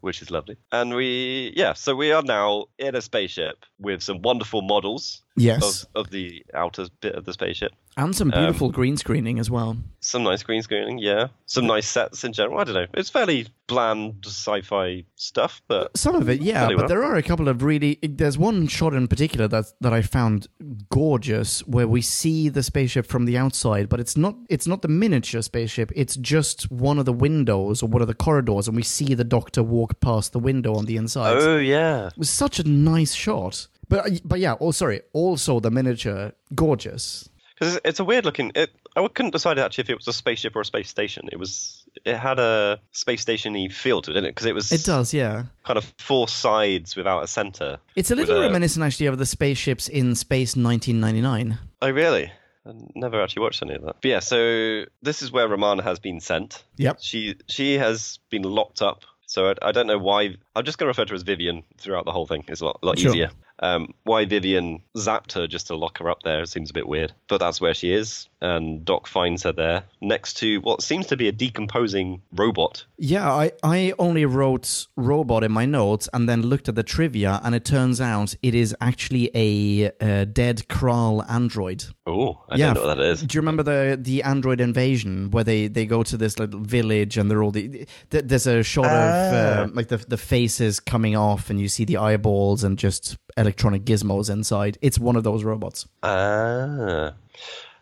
which is lovely. And we, yeah, so we are now in a spaceship with some wonderful models Yes. of, of the outer bit of the spaceship. and some um, beautiful green screening as well. Some nice green screening, yeah. Some nice sets in general. I don't know. It's fairly bland sci-fi stuff, but Some of it, yeah, but well. there are a couple of really. There's one shot in particular that that I found gorgeous, where we see the spaceship from the outside, but it's not. It's not the miniature spaceship. It's just one of the windows or one of the corridors, and we see the Doctor walk past the window on the inside. oh yeah, It was such a nice shot. But uh, but yeah. Oh, sorry. Also, the miniature, gorgeous. because it's, it's a weird looking. It I couldn't decide actually if it was a spaceship or a space station. It was. It had a space stationy feel to it, didn't it? Because it was It does, yeah. kind of four sides without a center. It's a little a- reminiscent, actually, of the spaceships in Space 1999. Oh really? I never actually watched any of that. But yeah, so this is where Romana has been sent. Yep. She she has been locked up. So I, I don't know why. I'm just going to refer to her as Vivian throughout the whole thing. It's a lot, lot Sure. easier. Um, why Vivian zapped her just to lock her up there seems a bit weird. But that's where she is, and Doc finds her there next to what seems to be a decomposing robot. Yeah, I, I only wrote robot in my notes and then looked at the trivia, and it turns out it is actually a, uh dead Kraal android. Oh, I yeah, don't know what that is. Do you remember the the android invasion where they, they go to this little village and they're all the th- there's a shot Ah. of uh, like the the faces coming off and you see the eyeballs and just electronic gizmos inside. It's one of those robots. Ah.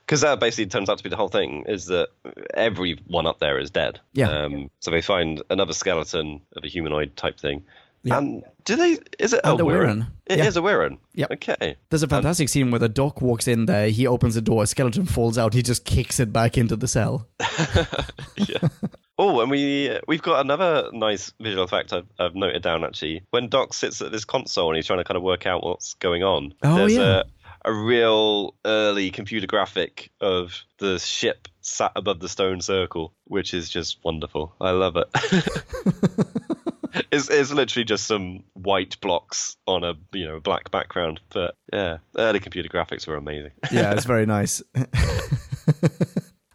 Because that basically turns out to be the whole thing is that everyone up there is dead. Yeah. Um, so they find another skeleton of a humanoid type thing. Yeah. And do they? Is it And a Wirrrn? It Yeah. is a Wirrrn. Yep. Okay. There's a fantastic scene where the doc walks in there, he opens the door, a skeleton falls out, he just kicks it back into the cell. yeah. Oh, and we we've got another nice visual effect I've, I've noted down actually. When Doc sits at this console and he's trying to kind of work out what's going on. Oh, there's yeah. A real early computer graphic of the ship sat above the stone circle, which is just wonderful. I love it. it's, it's literally just some white blocks on a you know black background, but yeah, early computer graphics were amazing. Yeah, it's very nice.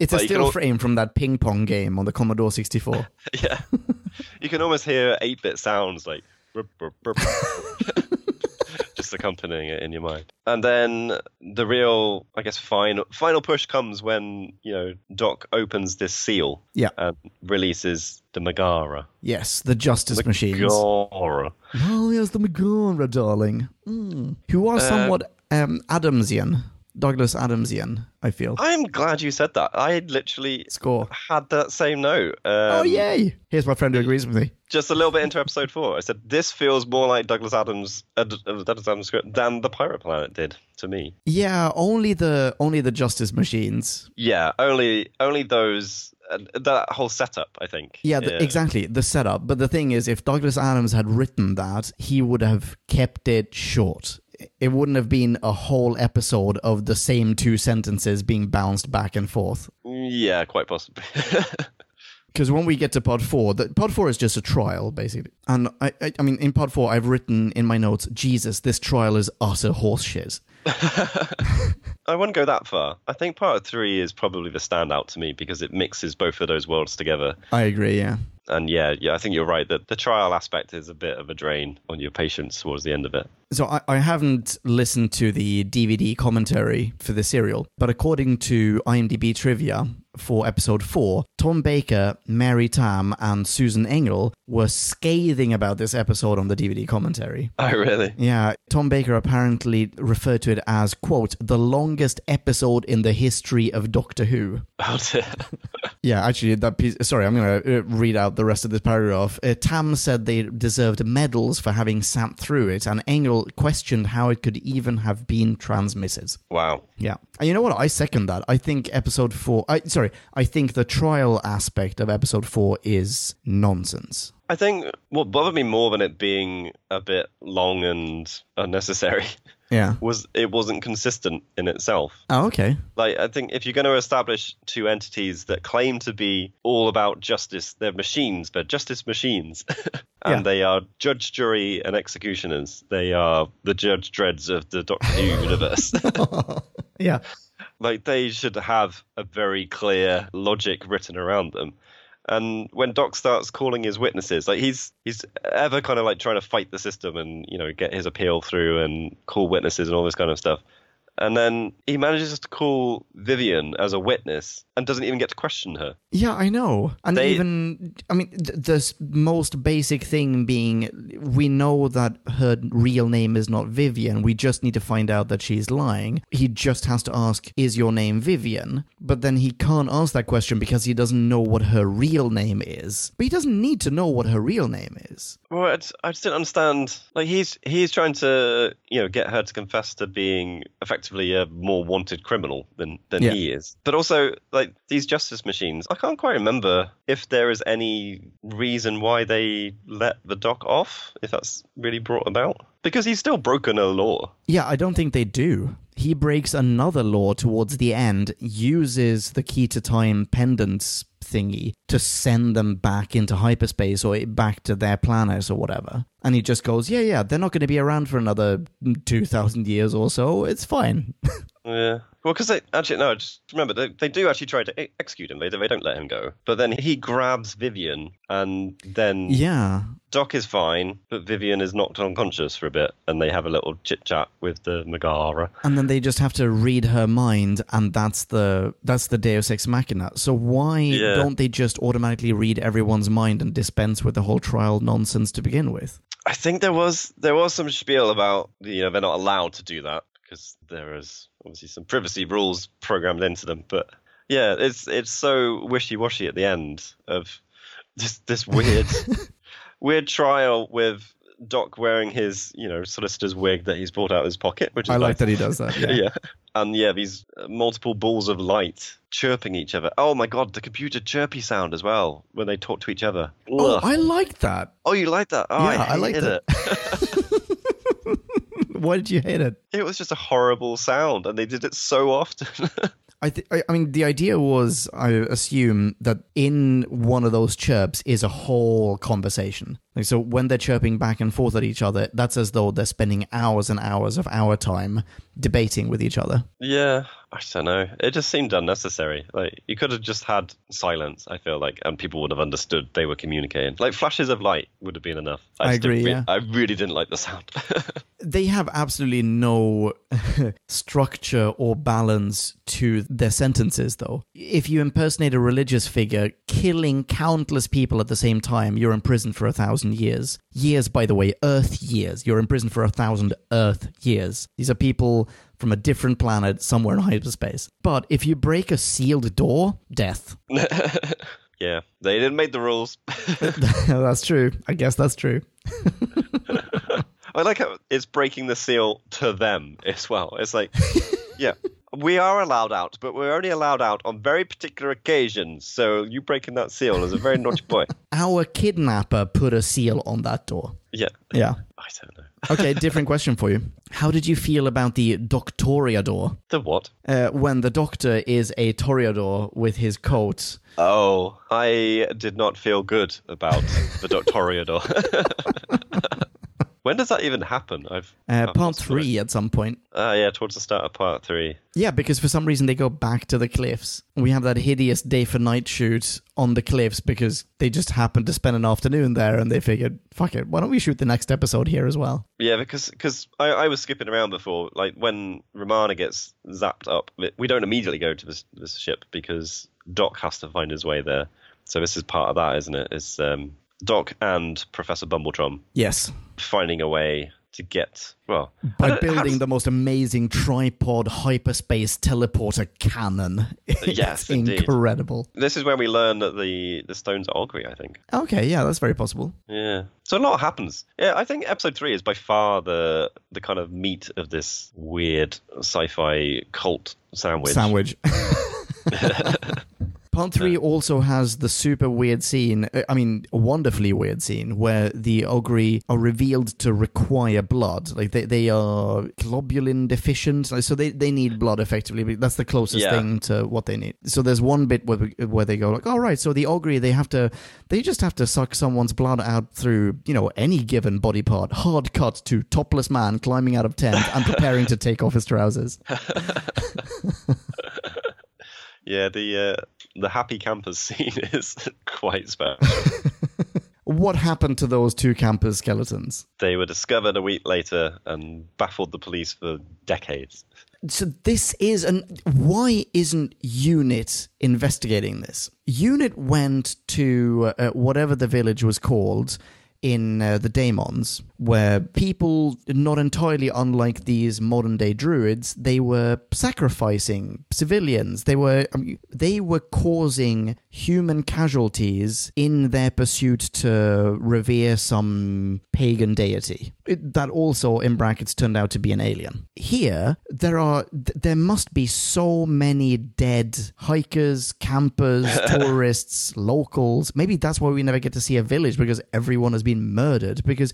it's a still al- frame from that ping pong game on the Commodore 64. Yeah. you can almost hear 8 bit sounds like burp, burp, burp, burp. just accompanying it in your mind. And then the real, I guess, final final push comes when, you know, Doc opens this seal Yeah. and releases the Megara. Yes, the Justice Machines. Megara. Oh, yes, the Megara, darling. Mm. Who Uh, are somewhat um, Adamsian. Douglas Adamsian, I feel. I'm glad you said that. I literally Score. had that same note. Um, oh, yay! Here's my friend who agrees with me. Just a little bit into episode four, I said this feels more like Douglas Adams, uh, uh, Douglas Adams script than the Pirate Planet did to me. Yeah, only the only the Justice Machines. Yeah, only only those uh, that whole setup. I think. Yeah, the, exactly. The setup. But the thing is, if Douglas Adams had written that, he would have kept it short. It wouldn't have been a whole episode of the same two sentences being bounced back and forth. Yeah, quite possibly. Because when we get to pod four, the, pod four is just a trial, basically. And I, I, I mean, in pod four, I've written in my notes, Jesus, this trial is utter horseshit. I wouldn't go that far. I think part three is probably the standout to me because it mixes both of those worlds together. I agree. Yeah. And yeah, yeah, I think you're right that the trial aspect is a bit of a drain on your patience towards the end of it. So I, I haven't listened to the DVD commentary for the serial, but according to IMDb trivia for episode four, Tom Baker, Mary Tamm, and Susan Engel were scathing about this episode on the DVD commentary. Oh, really? Yeah, Tom Baker apparently referred to it as, quote, the longest episode in the history of Doctor Who. Oh, dear. Yeah, actually, that piece. Sorry, I'm going to uh, read out the rest of this paragraph. Uh, Tamm said they deserved medals for having sat through it, and Engel questioned how it could even have been transmitted. wow. Yeah, and you know what? I second that. I think episode four. I sorry, I think the trial aspect of episode four is nonsense. I think what bothered me more than it being a bit long and unnecessary Yeah. was it wasn't consistent in itself. Oh, okay. Like I think if you're going to establish two entities that claim to be all about justice, they're machines, but justice machines, and Yeah. they are judge, jury, and executioners. They are the Judge Dredds of the Doctor Who universe. Yeah. Like they should have a very clear logic written around them. And when Doc starts calling his witnesses, like he's he's ever kind of like trying to fight the system and you know get his appeal through and call witnesses and all this kind of stuff. And then he manages to call Vivian as a witness and doesn't even get to question her. Yeah, I know. And They- even, I mean, th- the most basic thing being we know that her real name is not Vivian. We just need to find out that she's lying. He just has to ask, Is your name Vivian? But then he can't ask that question because he doesn't know what her real name is. But he doesn't need to know what her real name is. Well, I just, I just didn't understand. Like he's he's trying to you know get her to confess to being effectively a more wanted criminal than than Yeah. he is. But also like these justice machines, I can't quite remember if there is any reason why they let the doc off. If that's really brought about because he's still broken a law. Yeah, I don't think they do. He breaks another law towards the end, uses the key to time pendants thingy to send them back into hyperspace or back to their planet or whatever. And he just goes, Yeah, yeah, they're not going to be around for another 2,000 years or so. It's fine. Yeah. Well, because they actually no, just remember they, they do actually try to execute him. They they don't let him go. But then he grabs Vivian, and then yeah. Doc is fine, but Vivian is knocked unconscious for a bit, and they have a little chit chat with the Megara. And then they just have to read her mind, and that's the that's the Deus Ex Machina. So why Yeah. don't they just automatically read everyone's mind and dispense with the whole trial nonsense to begin with? I think there was there was some spiel about you know they're not allowed to do that because there is obviously some privacy rules programmed into them. But yeah, it's it's so wishy washy at the end of this this weird weird trial with Doc wearing his you know solicitor's wig that he's brought out of his pocket, which I like that he does that. yeah. And yeah, these uh, multiple balls of light chirping each other. Oh my god, the computer chirpy sound as well when they talk to each other. Oh, I like that. Oh, you like that? Oh, Yeah, I I, it. it. Why did you hate it? It was just a horrible sound, and they did it so often. I, th- I I mean, the idea was, I assume, that in one of those chirps is a whole conversation. Like, so when they're chirping back and forth at each other, that's as though they're spending hours and hours of our time debating with each other. yeah, I don't know. It just seemed unnecessary. Like you could have just had silence. I feel like, and people would have understood they were communicating. Like flashes of light would have been enough. I didn't agree, re- yeah. I really didn't like the sound. They have absolutely no structure or balance to their sentences, though. If you impersonate a religious figure, killing countless people at the same time, you're in prison for a thousand years. Years, by the way, Earth years. You're in prison for a thousand Earth years. These are people from a different planet somewhere in hyperspace. But if you break a sealed door, death. yeah, they didn't make the rules. that's true. I guess that's true. I like how it's breaking the seal to them as well. It's like, yeah, we are allowed out, but we're only allowed out on very particular occasions. So you breaking that seal is a very naughty boy. Our kidnapper put a seal on that door. Yeah, Yeah. I don't know. Okay, different question for you. How did you feel about the Doctoriador? The what? Uh, when the doctor is a Toreador with his coat. Oh, I did not feel good about the Doctoriador. When does that even happen? I've Uh, part three at some point. Ah, yeah, towards the start of part three. Yeah, because for some reason they go back to the cliffs. We have that hideous day for night shoot on the cliffs because they just happened to spend an afternoon there and they figured, fuck it, why don't we shoot the next episode here as well? Yeah, because because I, I was skipping around before. Like when Romana gets zapped up, we don't immediately go to this this ship because Doc has to find his way there. So this is part of that, isn't it? It's um, Doc and Professor Bumbletron Yes. finding a way to get well By uh, building has- the most amazing tripod hyperspace teleporter cannon. Yes, incredible. This is where we learn that the the stones are Ogri, I think. Okay, yeah, that's very possible. Yeah. So a lot happens. Yeah, I think episode three is by far the the kind of meat of this weird sci-fi cult sandwich. Sandwich. Part three also has the super weird scene, uh, I mean, a wonderfully weird scene, where the Ogri are revealed to require blood. Like, they, they are globulin deficient, like, so they, they need blood effectively. but That's the closest Yeah. thing to what they need. So there's one bit where, where they go, like, all right, so the Ogri, they have to, they just have to suck someone's blood out through, you know, any given body part. Hard cut to topless man climbing out of tent and preparing to take off his trousers. Yeah, the uh, the happy campers scene is quite special. What happened to those two campers skeletons? they were discovered a week later and baffled the police for decades. So this is an why isn't UNIT investigating this? UNIT went to uh, whatever the village was called in uh, the Daemons, where people, not entirely unlike these modern day druids, they were sacrificing civilians. They were I mean, they were causing human casualties in their pursuit to revere some pagan deity. It, that also, in brackets, turned out to be an alien. Here, there are th- there must be so many dead hikers, campers, tourists, locals. Maybe that's why we never get to see a village because everyone has been murdered. Because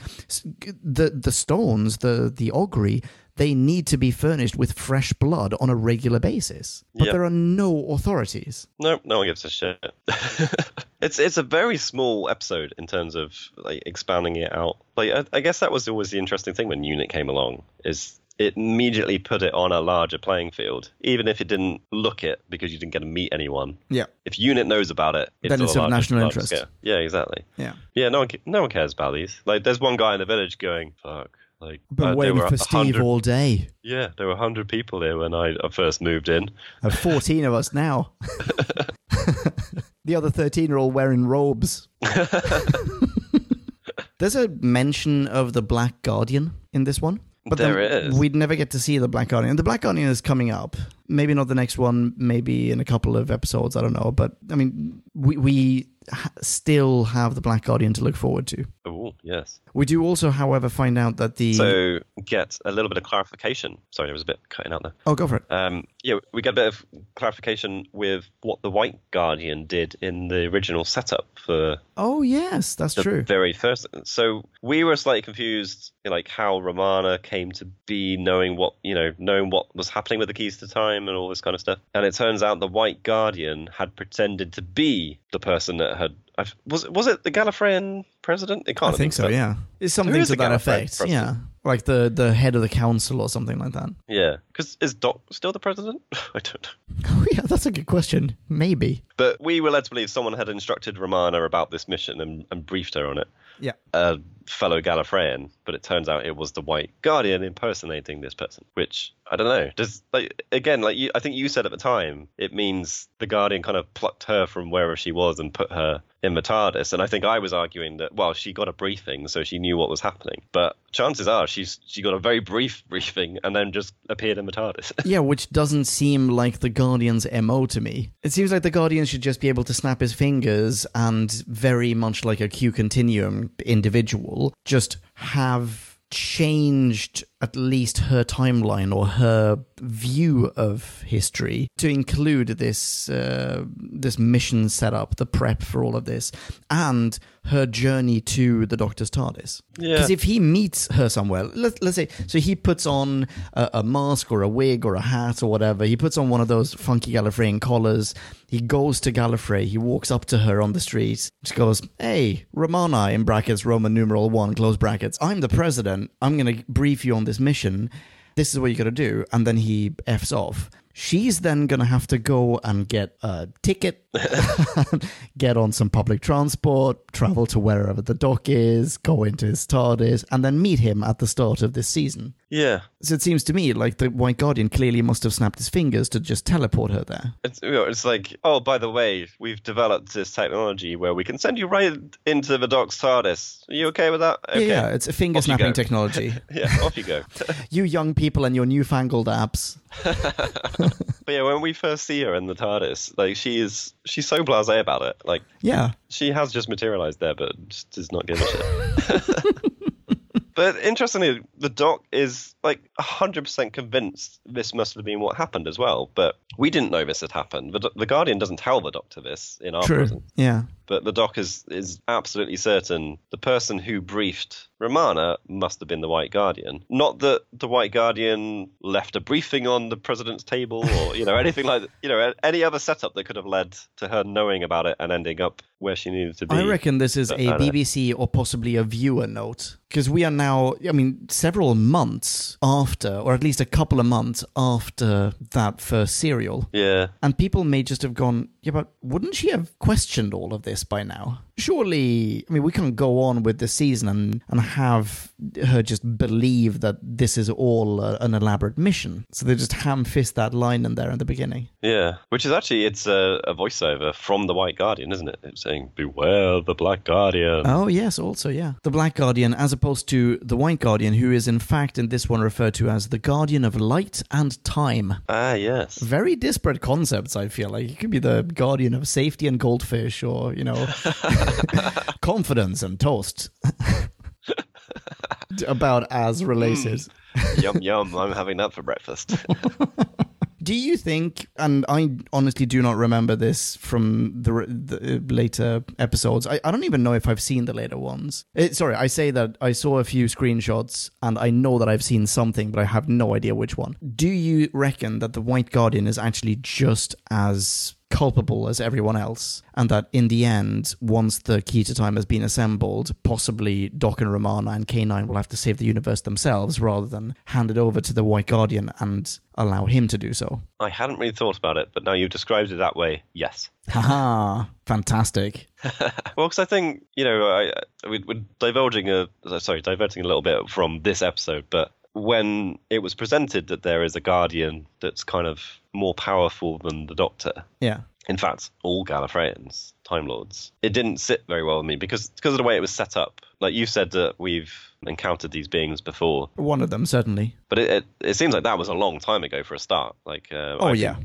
the the stones, the the Ogri, they need to be furnished with fresh blood on a regular basis. But Yep. there are no authorities. No, no one gives a shit. it's it's a very small episode in terms of like expanding it out. Like I, I guess that was always the interesting thing when UNIT came along is it immediately put it on a larger playing field, even if it didn't look it because you didn't get to meet anyone. Yeah. If UNIT knows about it, it's Then it's a of larger- national interest. scale. Yeah, exactly. Yeah. Yeah, no one no one cares about these. Like, there's one guy in the village going, "Fuck." Like, Been uh, waiting were for Steve all day. Yeah, there were hundred people here when I uh, first moved in. Are 14 of us now. the other 13 are all wearing robes. There's a mention of the Black Guardian in this one. But There is. We'd never get to see the Black Guardian. The Black Guardian is coming up. Maybe not the next one, maybe in a couple of episodes. I don't know. But I mean, we, we ha- still have the Black Guardian to look forward to. Oh, yes. We do also, however, find out that the. So get a little bit of clarification. Sorry, there was a bit cutting out there. oh, go for it. Um, yeah, we get a bit of clarification with what the White Guardian did in the original setup for Oh, yes, that's the true. very first. So we were slightly confused, like how Romana came to be knowing what you know, knowing what was happening with the keys to time and all this kind of stuff. And it turns out the White Guardian had pretended to be the person that had. I've- Was it was it the Gallifreyan president? It I can't have think been so, yeah. It's something is to that effect. president? Yeah. Like the, the head of the council or something like that. Yeah, because is Doc still the president? I don't know. Oh, yeah, that's a good question. Maybe. But we were led to believe someone had instructed Romana about this mission and, and briefed her on it. Yeah. A fellow Gallifreyan, but it turns out it was the White Guardian impersonating this person. Which I don't know. Does like again, like you, I think you said at the time, it means the Guardian kind of plucked her from wherever she was and put her in the TARDIS. And I think I was arguing that well, she got a briefing, so she knew what was happening. But chances are she's she got a very brief briefing and then just appeared in the TARDIS. Yeah, which doesn't seem like the Guardian's MO to me. It seems like the Guardian should just be able to snap his fingers and, very much like a Q Continuum individual, just have changed at least her timeline or her view of history to include this uh, this mission setup, the prep for all of this, and her journey to the Doctor's TARDIS. Yeah. Because if he meets her somewhere, let, let's say, so he puts on a, a mask or a wig or a hat or whatever. He puts on one of those funky Gallifreyan collars. He goes to Gallifrey. He walks up to her on the street. She goes, "Hey, Romana," in brackets Roman numeral one close brackets. I'm the president. I'm gonna brief you on this mission. This is what you gotta do, and then he f's off. She's then gonna have to go and get a ticket, get on some public transport, travel to wherever the dock is, go into his TARDIS, and then meet him at the start of this season. Yeah. So it seems to me like the White Guardian clearly must have snapped his fingers to just teleport her there. It's, you know, it's like, oh, by the way, we've developed this technology where we can send you right into the Doc's TARDIS. Are you okay with that? Okay. Yeah, yeah, it's a finger off snapping technology. Yeah, off you go. you young people and your newfangled apps. but yeah, when we first see her in the TARDIS, like she is, she's so blasé about it. Like Yeah. she has just materialized there, but just does not give a shit. but interestingly, the Doc is like hundred percent convinced this must have been what happened as well. But we didn't know this had happened. The, the Guardian doesn't tell the Doctor this in our True. presence. Yeah. But the Doc is is absolutely certain the person who briefed Romana must have been the White Guardian. Not that the White Guardian left a briefing on the president's table or you know anything like you know any other setup that could have led to her knowing about it and ending up where she needed to be. I reckon this is But a I don't know. BBC or possibly a viewer note. Because we are now, I mean, several months after, or at least a couple of months after that first serial. Yeah. And people may just have gone, yeah, but wouldn't she have questioned all of this by now? Surely, I mean, we can't go on with the season and, and have her just believe that this is all a, an elaborate mission. So they just ham fist that line in there in the beginning. Yeah, which is actually it's a, a voiceover from the White Guardian, isn't it? It's saying "Beware the Black Guardian." Oh, yes, also, yeah. The Black Guardian, as opposed to the White Guardian, who is in fact in this one referred to as the Guardian of Light and Time. Ah, yes. Very disparate concepts, I feel like. It could be the Guardian of Safety and Goldfish, or, you know, confidence and toast. About as related. yum yum! I'm having that for breakfast. Do you think, and I honestly do not remember this from the, the later episodes. I, I don't even know if I've seen the later ones. Eh, sorry, I say that I saw a few screenshots and I know that I've seen something, but I have no idea which one. Do you reckon that the White Guardian is actually just as culpable as everyone else, and that in the end, once the key to time has been assembled, possibly Doc and Romana and K9 will have to save the universe themselves rather than hand it over to the White Guardian and allow him to do so. I hadn't really thought about it, but now you've described it that way. Yes. Haha, fantastic. Well, because I think you know, I, we- we're divulging a sorry, diverting a little bit from this episode, but when it was presented that there is a guardian that's kind of more powerful than the Doctor, Yeah. in fact, all Gallifreyans, Time Lords, it didn't sit very well with me because because of the way it was set up. Like you said that we've encountered these beings before, One of them, certainly. but it it, it seems like that was a long time ago for a start. Like, uh, Oh, I've yeah.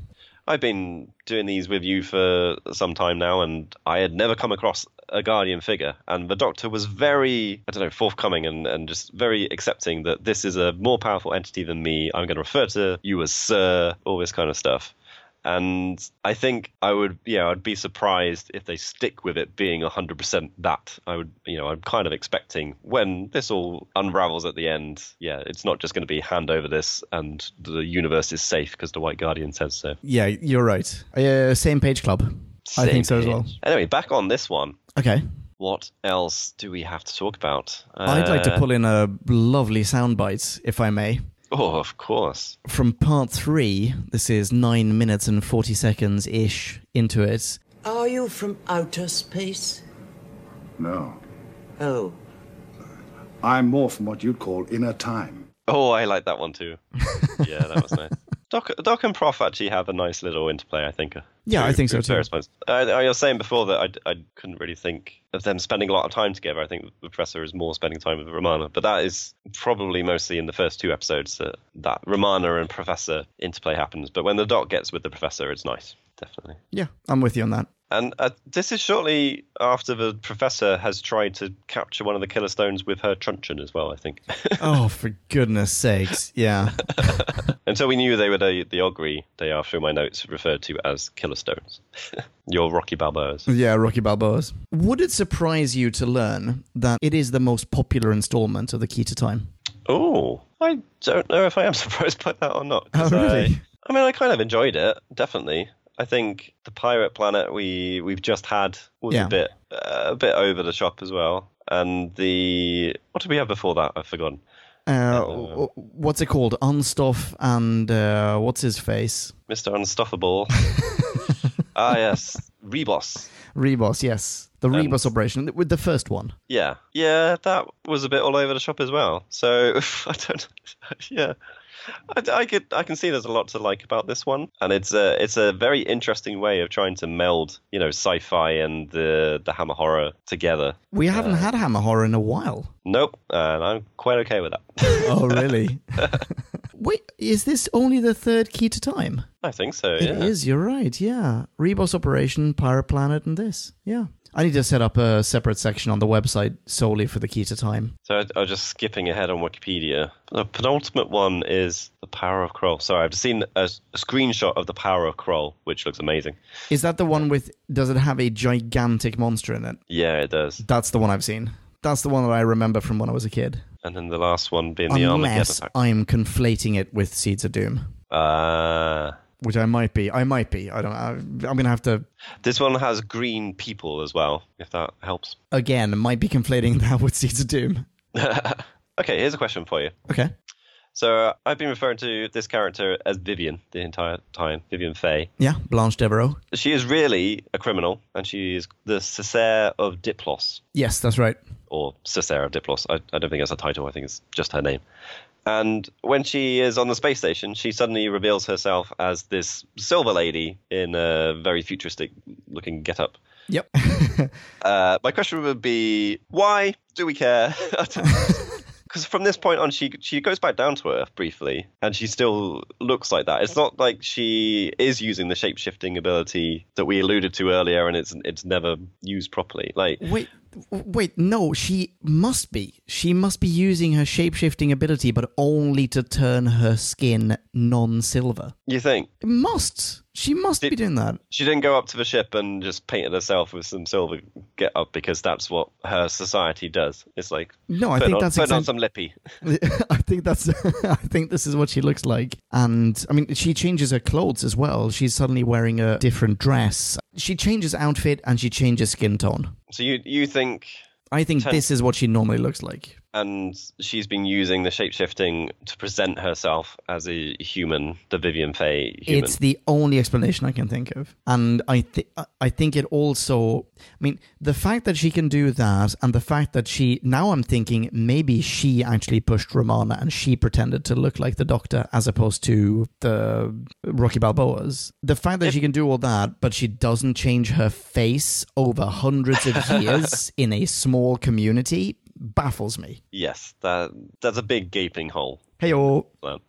I've been doing these with you for some time now, and I had never come across a guardian figure. And the Doctor was very, I don't know, forthcoming and, and just very accepting that this is a more powerful entity than me. I'm going to refer to you as Sir, all this kind of stuff. And I think I would, yeah, I'd be surprised if they stick with it being 100% that. I would, you know, I'm kind of expecting when this all unravels at the end, yeah, it's not just going to be hand over this and the universe is safe because the White Guardian says so. Yeah, you're right. Uh, same page club. I think so as well. Anyway, back on this one. Okay. What else do we have to talk about? I'd like to Uh, pull in a lovely soundbite, if I may. Oh, of course. From part three, this is nine minutes and 40 seconds ish into it. Are you from outer space? No. Oh, I'm more from what you'd call inner time. Oh, I like that one too. yeah, that was nice. Doc, Doc and Prof actually have a nice little interplay, I think. Yeah, I think so too. Uh, I was saying before that I, I couldn't really think of them spending a lot of time together. I think the Professor is more spending time with Romana, but that is probably mostly in the first two episodes that, that Romana and Professor interplay happens. But when the Doc gets with the Professor, it's nice, definitely. Yeah, I'm with you on that. And uh, this is shortly after the Professor has tried to capture one of the Killer Stones with her truncheon as well, I think. Oh, for goodness sakes. Yeah. Until we knew they were the, the Ogri, they are, through my notes, referred to as Killer Stones. Your Rocky Balboas. Yeah, Rocky Balboa's. Would it surprise you to learn that it is the most popular installment of the Key to Time? Oh, I don't know if I am surprised by that or not. Oh, really? I, I mean, I kind of enjoyed it, definitely. I think the pirate planet we we've just had was Yeah. a bit uh, a bit over the shop as well, and the what did we have before that? I've forgotten. Uh, w- what's it called? Unstuff and uh, what's his face? Mister Unstoppable. ah yes, Ribos. Ribos, yes. The And- Ribos operation with the first one. Yeah, yeah, that was a bit all over the shop as well. So I don't, yeah, I, I could, I can see there's a lot to like about this one, and it's a, it's a very interesting way of trying to meld, you know, sci-fi and the the Hammer horror together. We haven't had Hammer Horror in a while. Nope, and I'm quite okay with that. Oh, really? Wait, is this only the third Key to Time? I think so. It is. Yeah. You're right. Yeah, Ribos Operation, Pirate Planet, and this. Yeah, I need to set up a separate section on the website solely for the Key to Time. So I, I was just skipping ahead on Wikipedia. The penultimate one is the Power of Kroll. Sorry, I've seen a, a screenshot of the Power of Kroll, which looks amazing. Is that the one with? Does it have a gigantic monster in it? Yeah, it does. That's the one I've seen. That's the one that I remember from when I was a kid. And then the last one being the Armageddon Unless. I'm conflating it with Seeds of Doom, Ah. Which I might be. I might be. I don't. I, I'm gonna have to This one has green people as well, if that helps. again. Might be conflating that with Seeds of Doom. okay, here's a question for you. Okay. So uh, I've been referring to this character as Vivian the entire time, Vivian Fay. Yeah, Blanche Devereaux. She is really a criminal, and she is the Cessair of Diplos, Yes, that's right. or Cessair of Diplos. I, I don't think it's a title, I think it's just her name. And when she is on the space station, she suddenly reveals herself as this silver lady in a very futuristic looking getup. Yep. Uh, my question would be, why do we care? Because from this point on, she she goes back down to earth briefly, and she still looks like that. It's not like she is using the shape shifting ability that we alluded to earlier, and it's it's never used properly. Like, Wait, wait, no, she must be. She must be using her shape-shifting ability, but only to turn her skin non-silver. you think It must. She must be doing that. she didn't go up to the ship and just painted herself with some silver get up because that's what her society does. It's like No, I think on, that's put on some lippy. I think that's. I think this is what she looks like, and I mean, she changes her clothes as well. She's suddenly wearing a different dress. She changes outfit and she changes skin tone. So you you think I think Ten- this is what she normally looks like. And she's been using the shapeshifting to present herself as a human, the Vivian Fay human. It's the only explanation I can think of, and I think I think it also. I mean, the fact that she can do that, and the fact that she now I'm thinking maybe she actually pushed Romana and she pretended to look like the Doctor as opposed to the Rocky Balboas. The fact that she can do all that, but she doesn't change her face over hundreds of years in a small community baffles me. yes, that that's a big gaping hole. Hey. Um,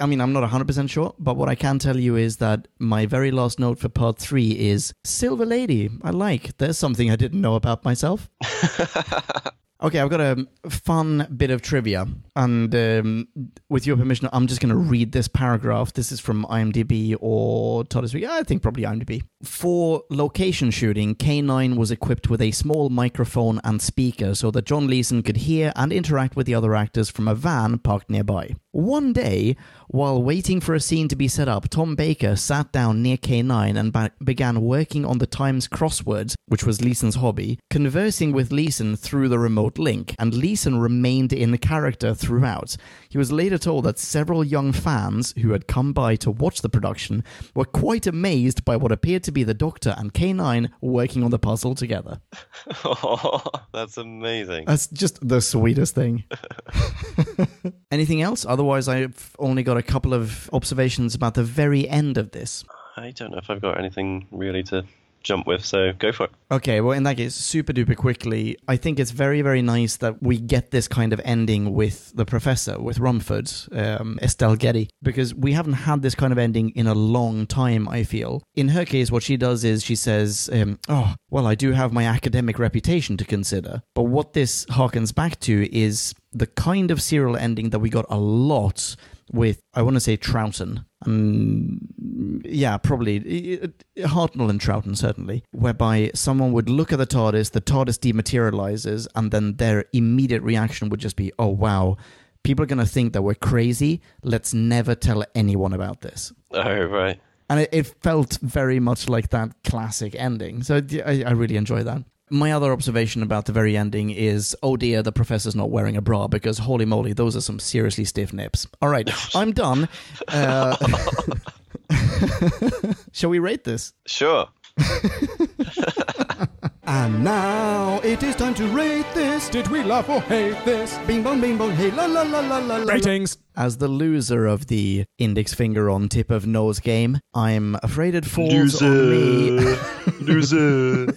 I mean, I'm not 100% sure, but what I can tell you is that my very last note for part three is Silver Lady. I like. There's something I didn't know about myself. okay, I've got a fun bit of trivia. And um, with your permission, I'm just going to read this paragraph. This is from IMDb or Todd's Week. I think probably IMDb. For location shooting, K9 was equipped with a small microphone and speaker so that John Leeson could hear and interact with the other actors from a van parked nearby. One day, while waiting for a scene to be set up, Tom Baker sat down near K9 and ba- began working on the Times crosswords, which was Leeson's hobby, conversing with Leeson through the remote link, and Leeson remained in character throughout. He was later told that several young fans who had come by to watch the production were quite amazed by what appeared to be the Doctor and K9 working on the puzzle together. that's amazing. That's just the sweetest thing. Anything else? Otherwise, I've only got a couple of observations about the very end of this. I don't know if I've got anything really to jump with, so go for it. Okay, well, in that case, super duper quickly, I think it's very, very nice that we get this kind of ending with the professor, with Rumford, um, Estelle Getty, because we haven't had this kind of ending in a long time, I feel. In her case, what she does is she says, um, Oh, well, I do have my academic reputation to consider. But what this harkens back to is the kind of serial ending that we got a lot with, I want to say, Troughton. Um, yeah, probably Hartnell and Troughton, certainly, whereby someone would look at the TARDIS, the TARDIS dematerializes, and then their immediate reaction would just be, oh, wow, people are going to think that we're crazy. Let's never tell anyone about this. Oh, right. And it, it felt very much like that classic ending. So I, I really enjoy that. My other observation about the very ending is, oh dear, the professor's not wearing a bra because holy moly, those are some seriously stiff nips. All right, I'm done. Uh, shall we rate this? Sure. And now it is time to rate this. Did we love or hate this? Bing bong, bing bong, hey la la la la la. la. Ratings. As the loser of the index finger on tip of nose game, I'm afraid it falls on me. Loser.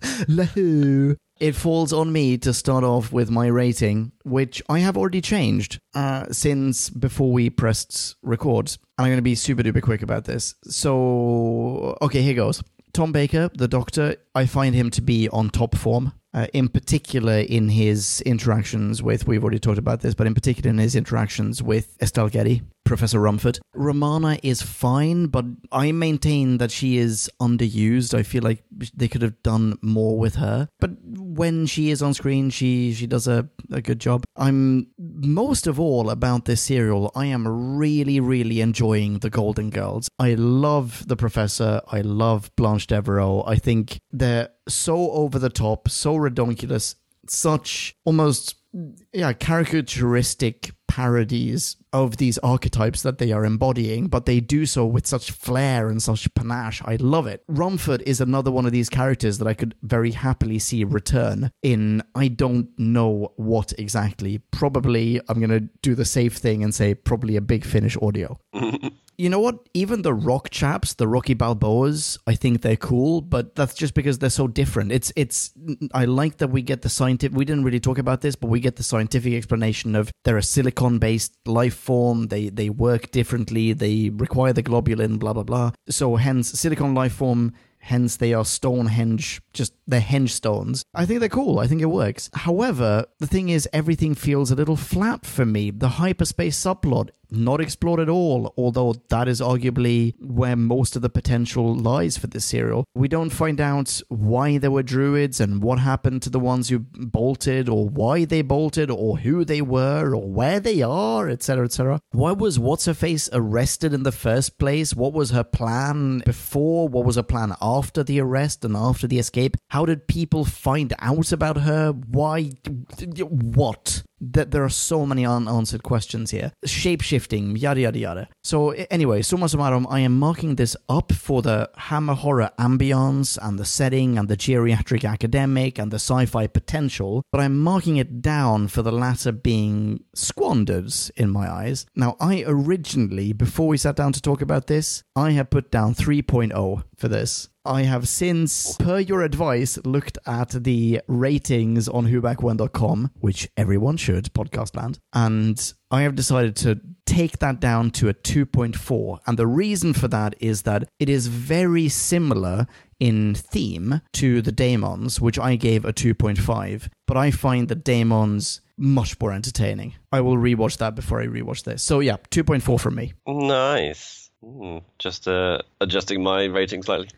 Lahu. It falls on me to start off with my rating, which I have already changed uh, since before we pressed record. And I'm going to be super duper quick about this. So, okay, here goes. Tom Baker, the doctor, I find him to be on top form. Uh, in particular, in his interactions with, we've already talked about this, but in particular in his interactions with Estelle Getty, Professor Rumford. Romana is fine, but I maintain that she is underused. I feel like they could have done more with her. But when she is on screen, she she does a, a good job. I'm most of all about this serial. I am really, really enjoying the Golden Girls. I love the Professor. I love Blanche Devereaux. I think they're so over the top, so redonkulous, such almost yeah caricaturistic parodies of these archetypes that they are embodying, but they do so with such flair and such panache. I love it. Rumford is another one of these characters that I could very happily see return in I don't know what exactly. Probably I'm going to do the safe thing and say probably a big finish audio. You know what? Even the rock chaps, the Rocky Balboas, I think they're cool, but that's just because they're so different. It's it's I like that we get the scientific we didn't really talk about this, but we get the scientific explanation of they're a silicon-based life form, they they work differently, they require the globulin, blah blah blah. So hence silicon life form hence they are Stonehenge, just they're henge stones. I think they're cool. I think it works. However, the thing is, everything feels a little flat for me. The hyperspace subplot, not explored at all, although that is arguably where most of the potential lies for this serial. We don't find out why there were druids and what happened to the ones who bolted, or why they bolted, or who they were, or where they are, etc., etc. Why was What's Her Face arrested in the first place? What was her plan before? What was her plan after the arrest and after the escape? How did people find out about her? Why? What? That there are so many unanswered questions here. Shape shifting, yada yada yada. So anyway, summa summarum, I am marking this up for the hammer horror ambience and the setting and the geriatric academic and the sci-fi potential, but I'm marking it down for the latter being squandered in my eyes. Now, I originally, before we sat down to talk about this, I had put down 3.0 for this. I have since, per your advice, looked at the ratings on whobackwhen.com, which everyone should, podcast land, and I have decided to take that down to a 2.4. And the reason for that is that it is very similar in theme to the Daemons, which I gave a 2.5, but I find the Daemons much more entertaining. I will rewatch that before I rewatch this. So yeah, 2.4 from me. Nice. Just uh, adjusting my rating slightly.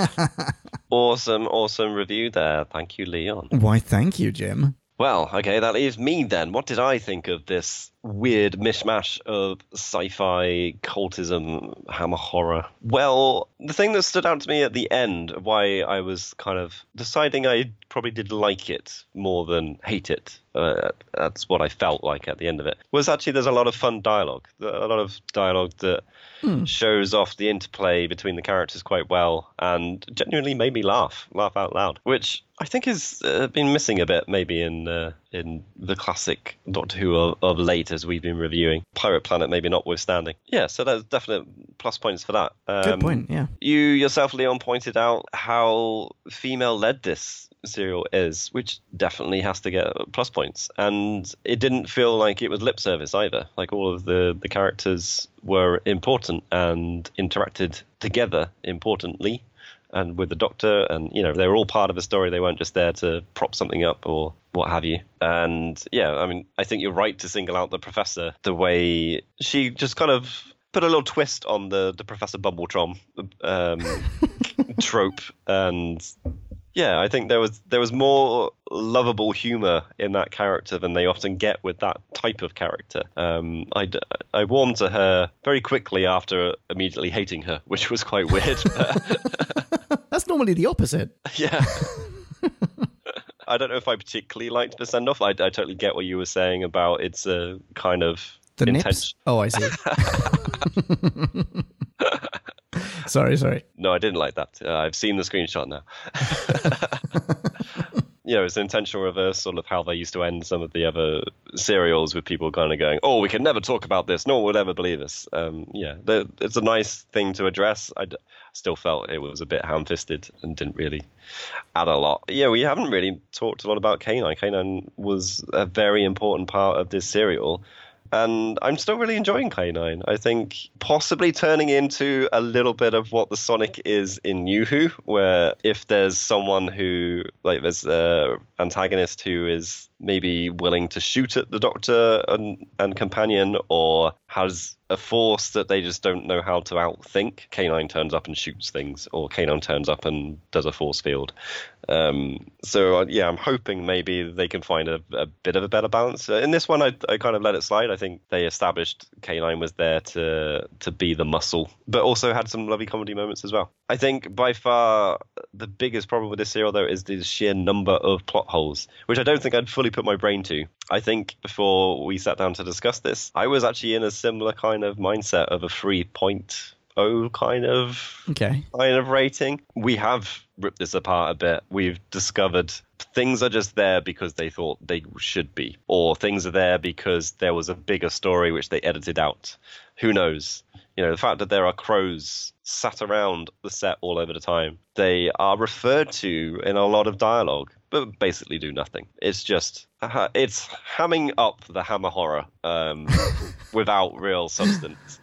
awesome, awesome review there. Thank you, Leon. Why, thank you, Jim. Well, okay, that leaves me then. What did I think of this weird mishmash of sci fi, cultism, hammer horror? Well, the thing that stood out to me at the end, why I was kind of deciding I probably did like it more than hate it, uh, that's what I felt like at the end of it, was actually there's a lot of fun dialogue. A lot of dialogue that shows off the interplay between the characters quite well and genuinely made me laugh, laugh out loud, which I think has uh, been missing a bit maybe in uh, in the classic Doctor Who of, of late as we've been reviewing. Pirate Planet maybe notwithstanding. Yeah, so there's definite plus points for that. Um, Good point. Yeah. You yourself, Leon, pointed out how female led this serial is, which definitely has to get plus points. And it didn't feel like it was lip service either. Like all of the, the characters were important and interacted together importantly and with the doctor and you know they were all part of the story. They weren't just there to prop something up or what have you. And yeah i mean i think you're right to single out the professor the way she just kind of put a little twist on the the professor bumbletron um, trope. And yeah i think there was there was more lovable humor in that character than they often get with that type of character um, I, I warmed to her very quickly after immediately hating her which was quite weird That's normally the opposite. Yeah. I don't know if I particularly liked the send off. I, I totally get what you were saying about it's a kind of The nips? Oh, I see. sorry, sorry. No, I didn't like that. Uh, I've seen the screenshot now. you know, it's an intentional reversal of how they used to end some of the other serials with people kind of going, "Oh, we can never talk about this. No one would ever believe us." Um, yeah, the, it's a nice thing to address. I d- still felt it was a bit ham-fisted and didn't really add a lot. Yeah, we haven't really talked a lot about K9. K9 was a very important part of this serial. And I'm still really enjoying K9. I think possibly turning into a little bit of what the Sonic is in Who, where if there's someone who, like, there's an antagonist who is maybe willing to shoot at the Doctor and, and companion, or has a force that they just don't know how to outthink, K9 turns up and shoots things, or K9 turns up and does a force field. Um, so uh, yeah, I'm hoping maybe they can find a, a bit of a better balance. Uh, in this one, I, I kind of let it slide. I think they established K9 was there to to be the muscle, but also had some lovely comedy moments as well. I think by far the biggest problem with this serial though is the sheer number of plot holes, which I don't think I'd fully put my brain to. I think before we sat down to discuss this, I was actually in a similar kind of mindset of a three point oh kind of Okay. kind of rating. We have ripped this apart a bit. We've discovered things are just there because they thought they should be, or things are there because there was a bigger story which they edited out. Who knows? You know, the fact that there are crows sat around the set all over the time, they are referred to in a lot of dialogue, but basically do nothing. It's just, uh, it's hamming up the hammer horror um, without real substance.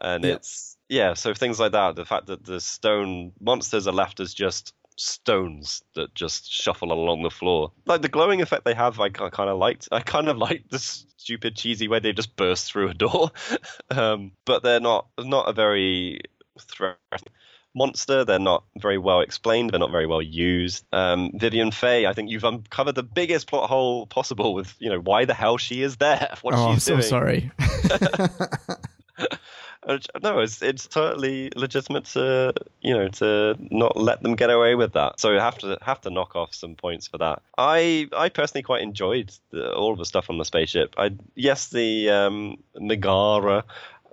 And it's, yeah, so things like that. The fact that the stone monsters are left as just stones that just shuffle along the floor. Like the glowing effect they have, I kind of liked. I kind of liked the stupid cheesy way they just burst through a door, um, but they're not not a very threatening monster. They're not very well explained. They're not very well used. Um, Vivien Fay, I think you've uncovered the biggest plot hole possible with you know why the hell she is there. What oh, I'm she's so doing. sorry. Uh, No, it's it's totally legitimate to you know to not let them get away with that. So have to have to knock off some points for that. I I personally quite enjoyed the, all of the stuff on the spaceship. I yes the um, Megara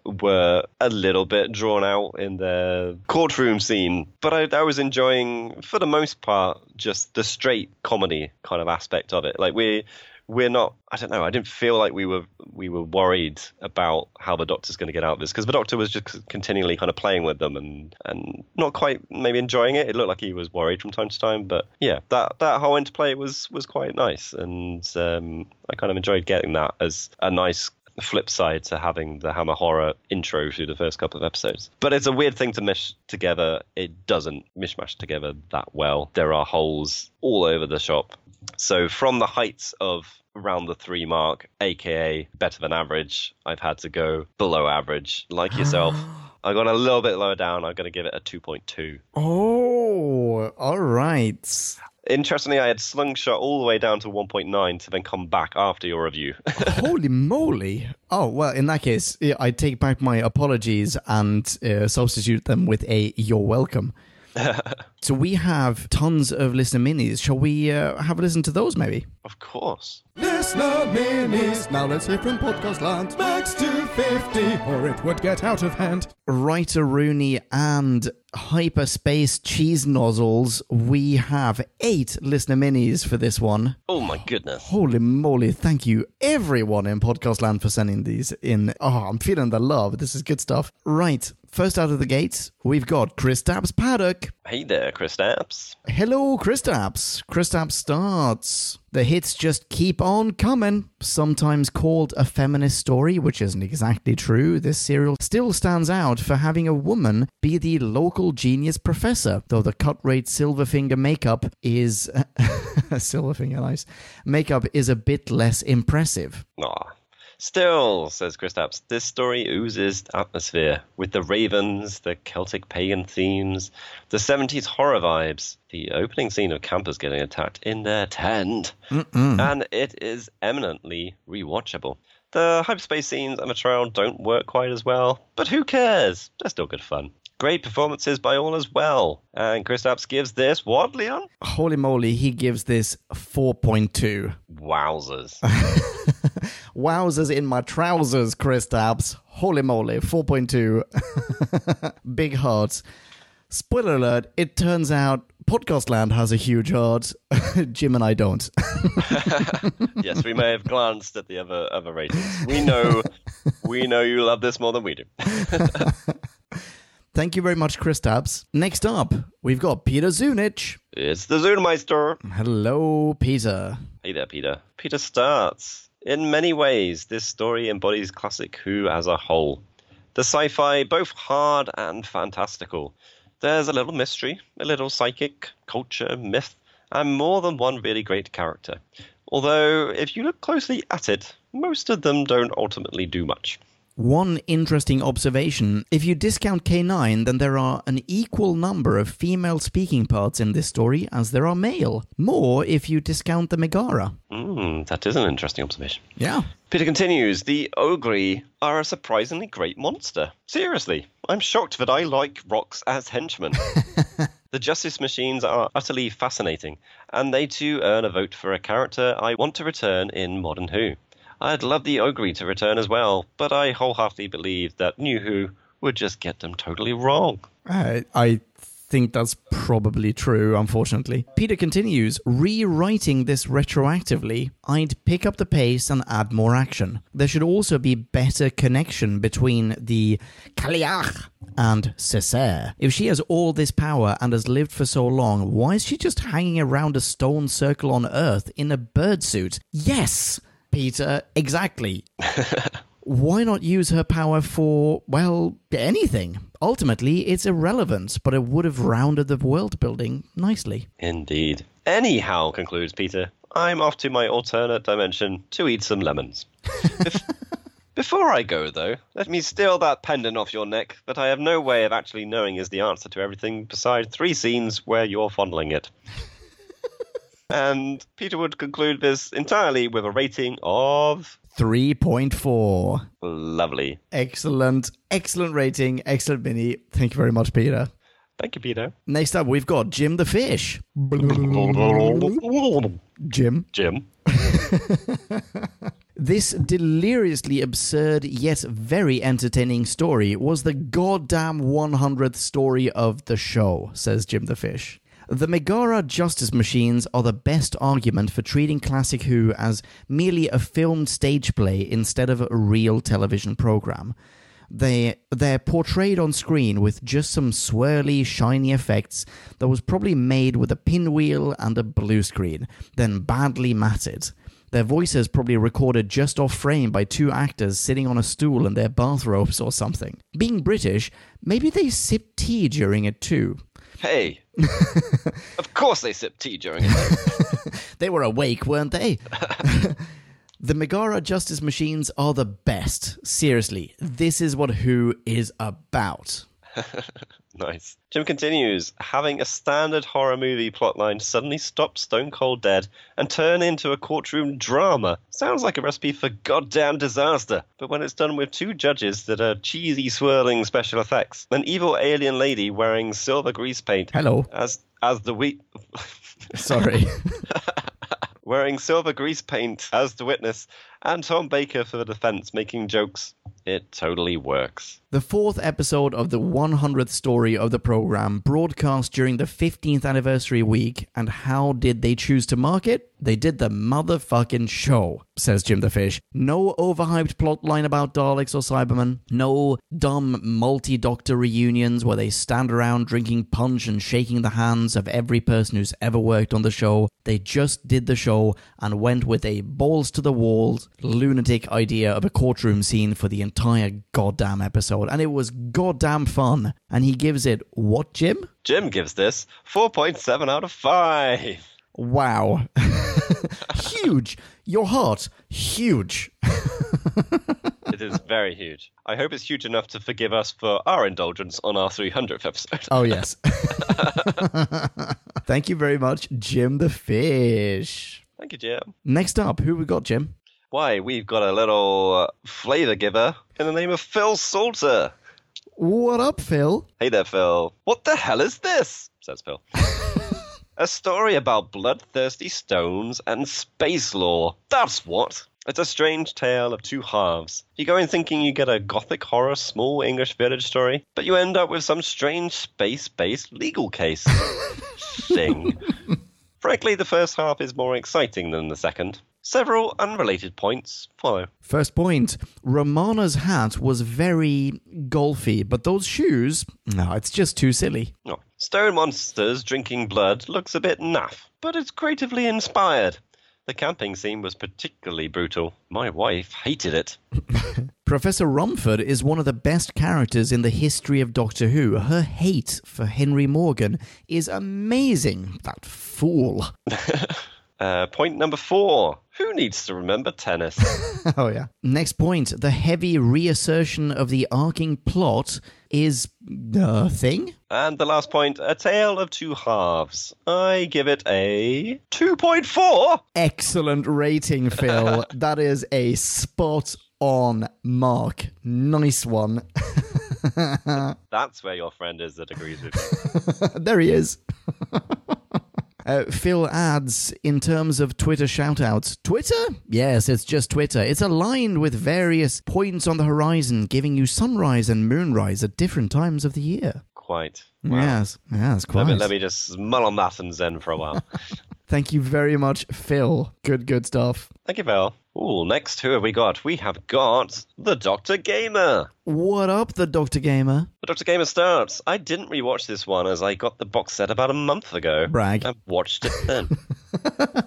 were a little bit drawn out in the courtroom scene, but I, I was enjoying for the most part just the straight comedy kind of aspect of it. Like we we're not i don't know i didn't feel like we were we were worried about how the doctor's going to get out of this because the doctor was just continually kind of playing with them and and not quite maybe enjoying it. It looked like he was worried from time to time but yeah that that whole interplay was was quite nice. And um, i kind of enjoyed getting that as a nice flip side to having the hammer horror intro through the first couple of episodes. But it's a weird thing to mesh together. It doesn't mishmash together that well. There are holes all over the shop. So from the heights of around the three mark, aka better than average, I've had to go below average. Like yourself, I got a little bit lower down. I'm going to give it a 2.2. Oh, all right. Interestingly, I had slingshot all the way down to 1.9 to then come back after your review. Holy moly. Oh, well, in that case, I take back my apologies and uh, substitute them with a you're welcome. so we have tons of listener minis. Shall we uh, have a listen to those maybe? of course. Listener minis. Now let's hear from Podcast Land. Max 250, or it would get out of hand. Writer Rooney and Hyperspace Cheese Nozzles. We have eight listener minis for this one. Oh my goodness. Holy moly, thank you everyone in Podcast Land for sending these in. Oh, I'm feeling the love. This is good stuff. Right. First out of the gates, we've got Chris Kristaps Paddock. Hey there, Chris Stapps. Hello, Kristaps. Kristaps starts. The hits just keep on coming. Sometimes called a feminist story, which isn't exactly true, this serial still stands out for having a woman be the local genius professor, though the cut rate Silverfinger makeup is. Silverfinger, nice. Makeup is a bit less impressive. Aw. Still, says Kristaps, this story oozes atmosphere with the ravens, the Celtic pagan themes, the 70s horror vibes, the opening scene of campers getting attacked in their tent, and it is eminently rewatchable. The hyperspace scenes and the trial don't work quite as well, but who cares? They're still good fun. Great performances by all as well. And Kristaps gives this what, Leon? Holy moly, he gives this 4.2. Wowzers. Wowzers in my trousers, Kristaps. Holy moly, 4.2. Big heart. Spoiler alert, it turns out Podcastland has a huge heart. Jim and I don't. yes, we may have glanced at the other other ratings. We know we know you love this more than we do. Thank you very much, Kristaps. Next up, we've got Peter Zunich. It's the Zoomeister. Hello, Peter. Hey there, Peter. Peter starts. In many ways, this story embodies classic Who as a whole. The sci fi, both hard and fantastical. There's a little mystery, a little psychic, culture, myth, and more than one really great character. Although, if you look closely at it, most of them don't ultimately do much. One interesting observation if you discount K9, then there are an equal number of female speaking parts in this story as there are male. More if you discount the Megara. Hmm, that is an interesting observation. Yeah. Peter continues, the Ogri are a surprisingly great monster. Seriously, I'm shocked that I like rocks as henchmen. the Justice Machines are utterly fascinating, and they too earn a vote for a character I want to return in Modern Who. I'd love the Ogri to return as well, but I wholeheartedly believe that New Who would just get them totally wrong. I, I think that's probably true, unfortunately. Peter continues, rewriting this retroactively, I'd pick up the pace and add more action. There should also be better connection between the Cailleach and Cessair. If she has all this power and has lived for so long, why is she just hanging around a stone circle on Earth in a bird suit? Yes! Peter, exactly. Why not use her power for, well, anything? Ultimately, it's irrelevant, but it would have rounded the world building nicely. Indeed. Anyhow, concludes Peter, I'm off to my alternate dimension to eat some lemons. Before I go, though, let me steal that pendant off your neck that I have no way of actually knowing is the answer to everything besides three scenes where you're fondling it. And Peter would conclude this entirely with a rating of 3.4. lovely. Excellent, excellent rating, excellent mini. Thank you very much, Peter. Thank you, Peter. Next up, we've got Jim the Fish. Jim. Jim. This deliriously absurd yet very entertaining story was the goddamn 100th story of the show, says Jim the Fish. The Megara Justice Machines are the best argument for treating Classic Who as merely a filmed stage play instead of a real television program. They they're portrayed on screen with just some swirly, shiny effects that was probably made with a pinwheel and a blue screen, then badly matted. Their voices probably recorded just off frame by two actors sitting on a stool in their bathrobes or something. Being British, maybe they sipped tea during it too. Hey. of course they sip tea during it. They were awake, weren't they? the Megara Justice Machines are the best. Seriously, this is what Who is about. Nice. Jim continues, having a standard horror movie plotline suddenly stop stone cold dead and turn into a courtroom drama. Sounds like a recipe for goddamn disaster. But when it's done with two judges that are cheesy swirling special effects, an evil alien lady wearing silver grease paint Hello. as as the we Sorry. wearing silver grease paint as the witness, and Tom Baker for the defense making jokes. It totally works. The fourth episode of the 100th story of the program broadcast during the 15th anniversary week, and how did they choose to mark it? They did the motherfucking show, says Jim the Fish. No overhyped plotline about Daleks or Cybermen. No dumb multi doctor reunions where they stand around drinking punch and shaking the hands of every person who's ever worked on the show. They just did the show and went with a balls to the walls, lunatic idea of a courtroom scene for the entire goddamn episode. And it was goddamn fun. And he gives it what, Jim? Jim gives this 4.7 out of 5. Wow. huge. Your heart, huge. It is very huge. I hope it's huge enough to forgive us for our indulgence on our 300th episode. Oh, yes. Thank you very much, Jim the Fish. Thank you, Jim. Next up, who we got, Jim? Why, we've got a little uh, flavor giver in the name of Phil Salter. What up, Phil? Hey there, Phil. What the hell is this? says Phil. a story about bloodthirsty stones and space lore. That's what. It's a strange tale of two halves. You go in thinking you get a gothic horror small English village story, but you end up with some strange space based legal case thing. Frankly, the first half is more exciting than the second. Several unrelated points follow. First point Romana's hat was very golfy, but those shoes, no, it's just too silly. Oh. Stone monsters drinking blood looks a bit naff, but it's creatively inspired. The camping scene was particularly brutal. My wife hated it. Professor Rumford is one of the best characters in the history of Doctor Who. Her hate for Henry Morgan is amazing. That fool. Uh, point number four. Who needs to remember tennis? oh, yeah. Next point the heavy reassertion of the arcing plot is a thing. and the last point, a tale of two halves. I give it a 2.4. Excellent rating, Phil. that is a spot on mark. Nice one. That's where your friend is that agrees with you. there he is. Uh, Phil adds, in terms of Twitter shoutouts, Twitter? Yes, it's just Twitter. It's aligned with various points on the horizon, giving you sunrise and moonrise at different times of the year. Quite. Wow. Yes, yes, quite. Let me, let me just mull on that and zen for a while. Thank you very much, Phil. Good, good stuff. Thank you, Val. Ooh, next, who have we got? We have got the Dr. Gamer. What up, the Doctor Gamer? The Dr. Gamer starts. I didn't rewatch this one as I got the box set about a month ago. Brag. I watched it then.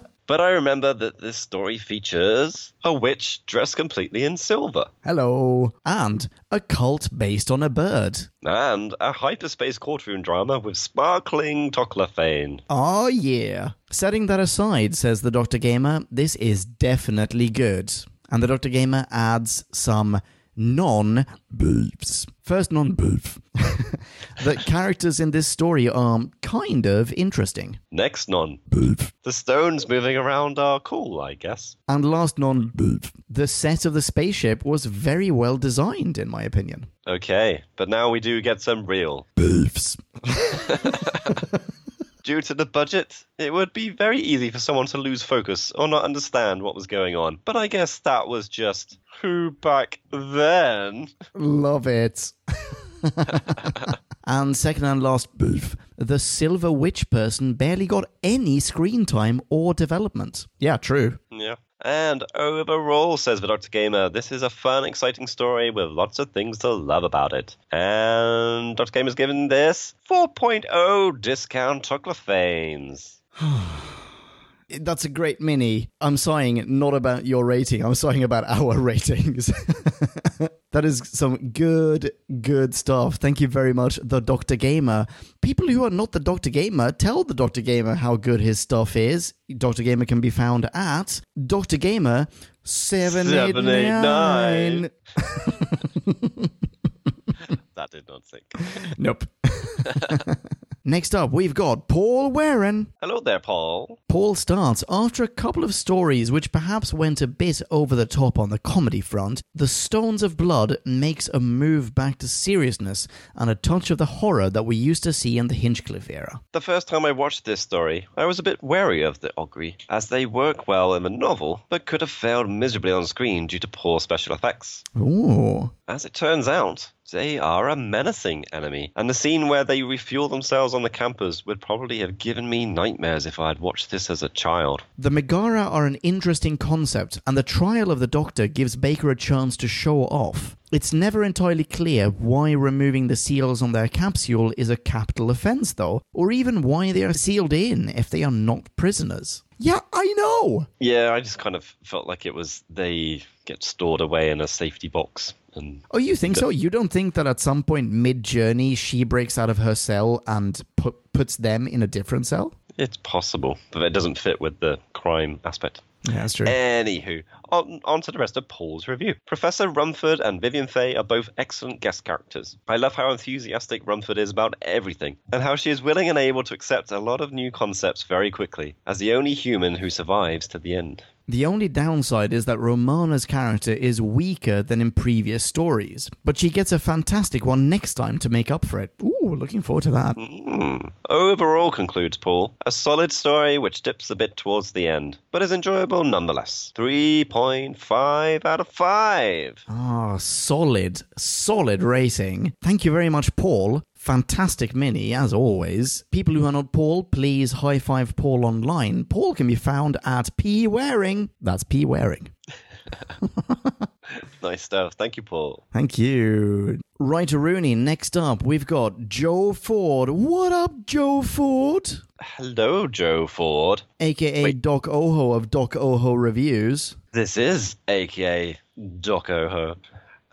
but I remember that this story features a witch dressed completely in silver Hello. And a cult based on a bird. and a hyperspace courtroom drama with sparkling toclafane. Oh, yeah. Setting that aside, says the Dr. Gamer, this is definitely good. And the Dr. Gamer adds some non beefs. First, non beef. the characters in this story are kind of interesting. Next non. Beef. The stones moving around are cool, I guess. And last, non beef. The set of the spaceship was very well designed, in my opinion. Okay, but now we do get some real. Beefs. Due to the budget, it would be very easy for someone to lose focus or not understand what was going on. But I guess that was just who back then. Love it. and second and last beef, the Silver Witch person barely got any screen time or development. Yeah, true. Yeah. And overall, says the Dr. Gamer, this is a fun, exciting story with lots of things to love about it. And Dr. Gamer's given this 4.0 discount Toclafanes. That's a great mini. I'm sighing not about your rating, I'm sighing about our ratings. that is some good, good stuff. Thank you very much, the Dr. Gamer. People who are not the Dr. Gamer, tell the Dr. Gamer how good his stuff is. Dr. Gamer can be found at Dr. Gamer 789. That did not sink. Nope. Next up, we've got Paul Warren. Hello there, Paul. Paul starts after a couple of stories which perhaps went a bit over the top on the comedy front. The Stones of Blood makes a move back to seriousness and a touch of the horror that we used to see in the Hinchcliffe era. The first time I watched this story, I was a bit wary of the Ogri, as they work well in the novel, but could have failed miserably on screen due to poor special effects. Ooh. As it turns out, they are a menacing enemy, and the scene where they refuel themselves on the campers would probably have given me nightmares if I had watched this as a child. The Megara are an interesting concept, and the trial of the Doctor gives Baker a chance to show off. It's never entirely clear why removing the seals on their capsule is a capital offense, though, or even why they are sealed in if they are not prisoners. Yeah, I know! Yeah, I just kind of felt like it was they get stored away in a safety box. And Oh, you think so? You don't think that at some point mid journey she breaks out of her cell and put, puts them in a different cell? it's possible, but it doesn't fit with the crime aspect. Yeah, that's true. Anywho, on, on to the rest of Paul's review. Professor Rumford and Vivien Fay are both excellent guest characters. I love how enthusiastic Rumford is about everything, and how she is willing and able to accept a lot of new concepts very quickly, as the only human who survives to the end. The only downside is that Romana's character is weaker than in previous stories, but she gets a fantastic one next time to make up for it. Ooh, looking forward to that. Hmm. Overall, concludes Paul, a solid story which dips a bit towards the end, but is enjoyable nonetheless. 3.5 out of 5. Ah, solid, solid rating. Thank you very much, Paul. Fantastic mini, as always. People who are not Paul, please high five Paul online. Paul can be found at P Waring. That's P Waring. Nice stuff. Thank you, Paul. Thank you. Right, Rooney. Next up, we've got Joe Ford. What up, Joe Ford? Hello, Joe Ford. AKA Wait. Doc Oho of Doc Oho Reviews. This is AKA Doc Oho.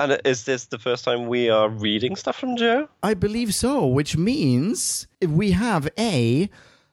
And is this the first time we are reading stuff from Joe? I believe so, which means we have a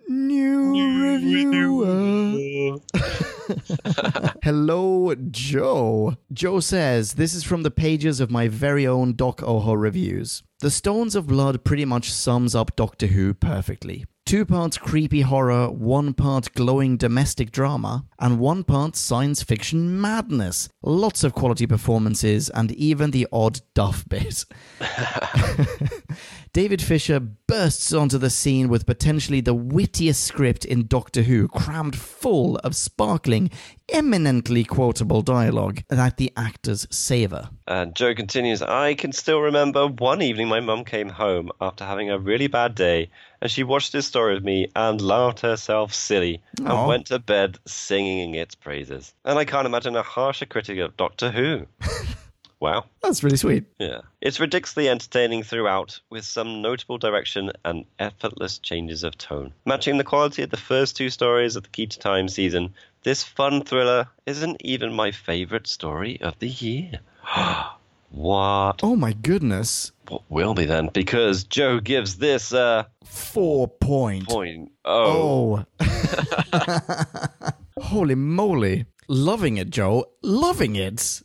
new reviewer. Hello, Joe. Joe says, This is from the pages of my very own Doc Oho reviews. The Stones of Blood pretty much sums up Doctor Who perfectly. Two parts creepy horror, one part glowing domestic drama, and one part science fiction madness. Lots of quality performances, and even the odd duff bit. David Fisher bursts onto the scene with potentially the wittiest script in Doctor Who, crammed full of sparkling, eminently quotable dialogue that the actors savour. And Joe continues, I can still remember one evening my mum came home after having a really bad day, and she watched this story with me and laughed herself silly and Aw. went to bed singing its praises. And I can't imagine a harsher critic of Doctor Who. wow. That's really sweet. Yeah. It's ridiculously entertaining throughout, with some notable direction and effortless changes of tone. Matching the quality of the first two stories of the Key to Time season, this fun thriller isn't even my favourite story of the year. what? Oh my goodness. What will be then? Because Joe gives this uh Four point. point. Oh, Oh. Holy moly. Loving it, Joe. Loving it.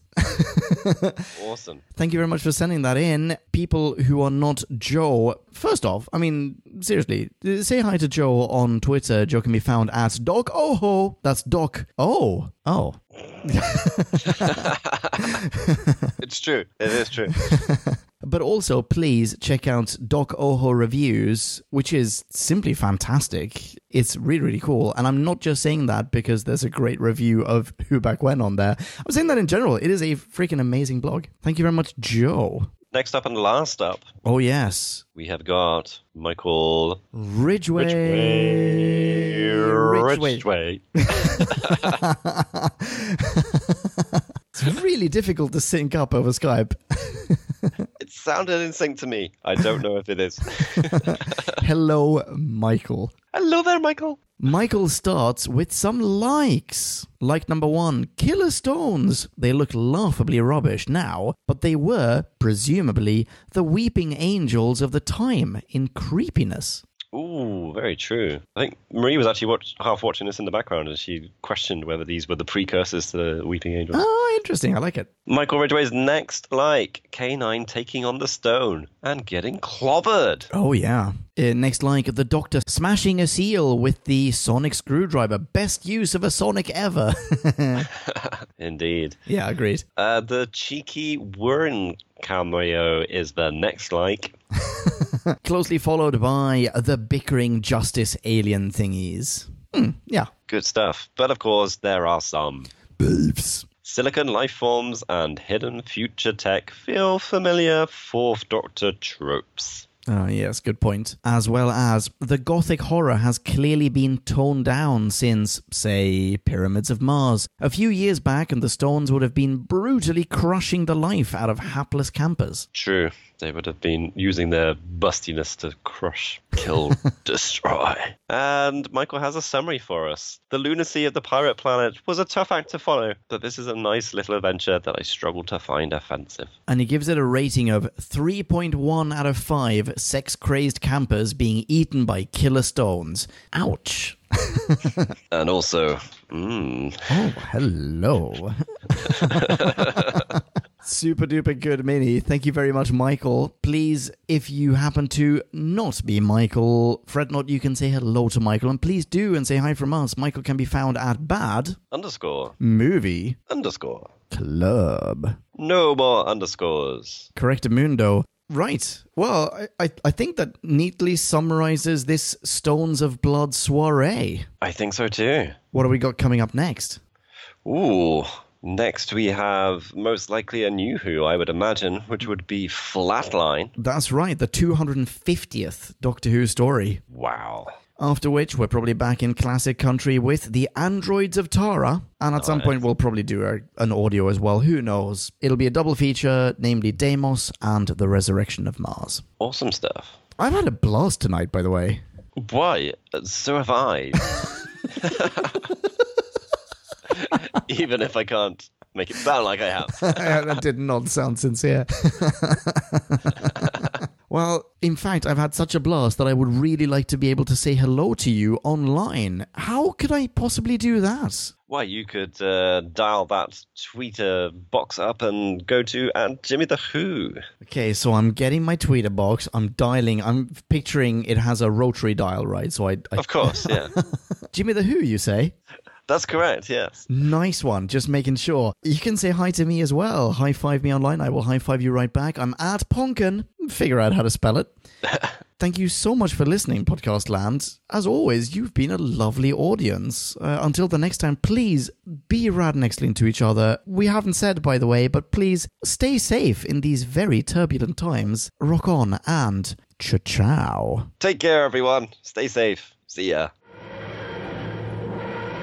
Awesome. Thank you very much for sending that in. People who are not Joe, first off, I mean, seriously, say hi to Joe on Twitter. Joe can be found at Doc Oho. That's Doc. Oh, oh. It's true. It is true. But also, please check out Doc Oho Reviews, which is simply fantastic. It's really, really cool. And I'm not just saying that because there's a great review of Who Back When on there. I'm saying that in general. It is a freaking amazing blog. Thank you very much, Joe. Next up and last up, Oh, yes. we have got Michael Ridgeway. Ridgway. Ridgeway. Ridgway. It's really difficult to sync up over Skype. It sounded in sync to me. I don't know if it is. Hello, Michael. Hello there, Michael. Michael starts with some likes. Like number one, Killer Stones. They look laughably rubbish now, but they were, presumably, the weeping angels of the time in creepiness. Ooh, very true. I think Marie was actually watch, half watching this in the background and she questioned whether these were the precursors to the Weeping Angels. Oh, interesting. I like it. Michael Ridgway's next like K9 taking on the stone and getting clobbered. Oh, yeah. Uh, next, like the Doctor smashing a seal with the sonic screwdriver. Best use of a sonic ever. Indeed. yeah, agreed. Uh, the cheeky Warren cameo is the next like. Closely followed by the bickering justice alien thingies. Hmm, yeah. Good stuff. But of course, there are some. Beefs. Silicon life forms and hidden future tech feel familiar Fourth Doctor tropes. Ah, yes, good point. As well as the gothic horror has clearly been toned down since, say, Pyramids of Mars. A few years back, and the stones would have been brutally crushing the life out of hapless campers. True. They would have been using their bustiness to crush, kill, destroy. And Michael has a summary for us. The lunacy of the pirate planet was a tough act to follow, but this is a nice little adventure that I struggle to find offensive. And he gives it a rating of 3.1 out of 5 sex crazed campers being eaten by killer stones. Ouch. And also, mmm, Oh, hello. Super duper good mini. Thank you very much, Michael. Please, if you happen to not be Michael, fret not, you can say hello to Michael. And please do and say hi from us. Michael can be found at Bad underscore, Movie underscore. Club. No more underscores. Correctamundo. Right. Well, I, I, I think that neatly summarizes this Stones of Blood soiree. I think so too. What do we got coming up next? Ooh. Next, we have most likely a new Who, I would imagine, which would be Flatline. That's right, the 250th Doctor Who story. Wow. After which, we're probably back in classic country with the Androids of Tara. And at some point, we'll probably do a, an audio as well. Who knows? It'll be a double feature, namely Deimos and the Resurrection of Mars. Awesome stuff. I've had a blast tonight, by the way. Why? So have I. Even if I can't make it sound like I have. that did not sound sincere. well, in fact, I've had such a blast that I would really like to be able to say hello to you online. How could I possibly do that? Why, you could uh, dial that Twitter box up and go to at Jimmy the Who. Okay, so I'm getting my tweeter box. I'm dialing. I'm picturing it has a rotary dial, right? So I, I Of course, yeah. Jimmy the Who, you say? That's correct, yes. Nice one. Just making sure. You can say hi to me as well. High five me online. I will high five you right back. I'm at Ponkin. Figure out how to spell it. Thank you so much for listening, Podcast Land. As always, you've been a lovely audience. Uh, until the next time, please be rad and excellent to each other. We haven't said, by the way, but please stay safe in these very turbulent times. Rock on and ciao ciao. Take care, everyone. Stay safe. See ya.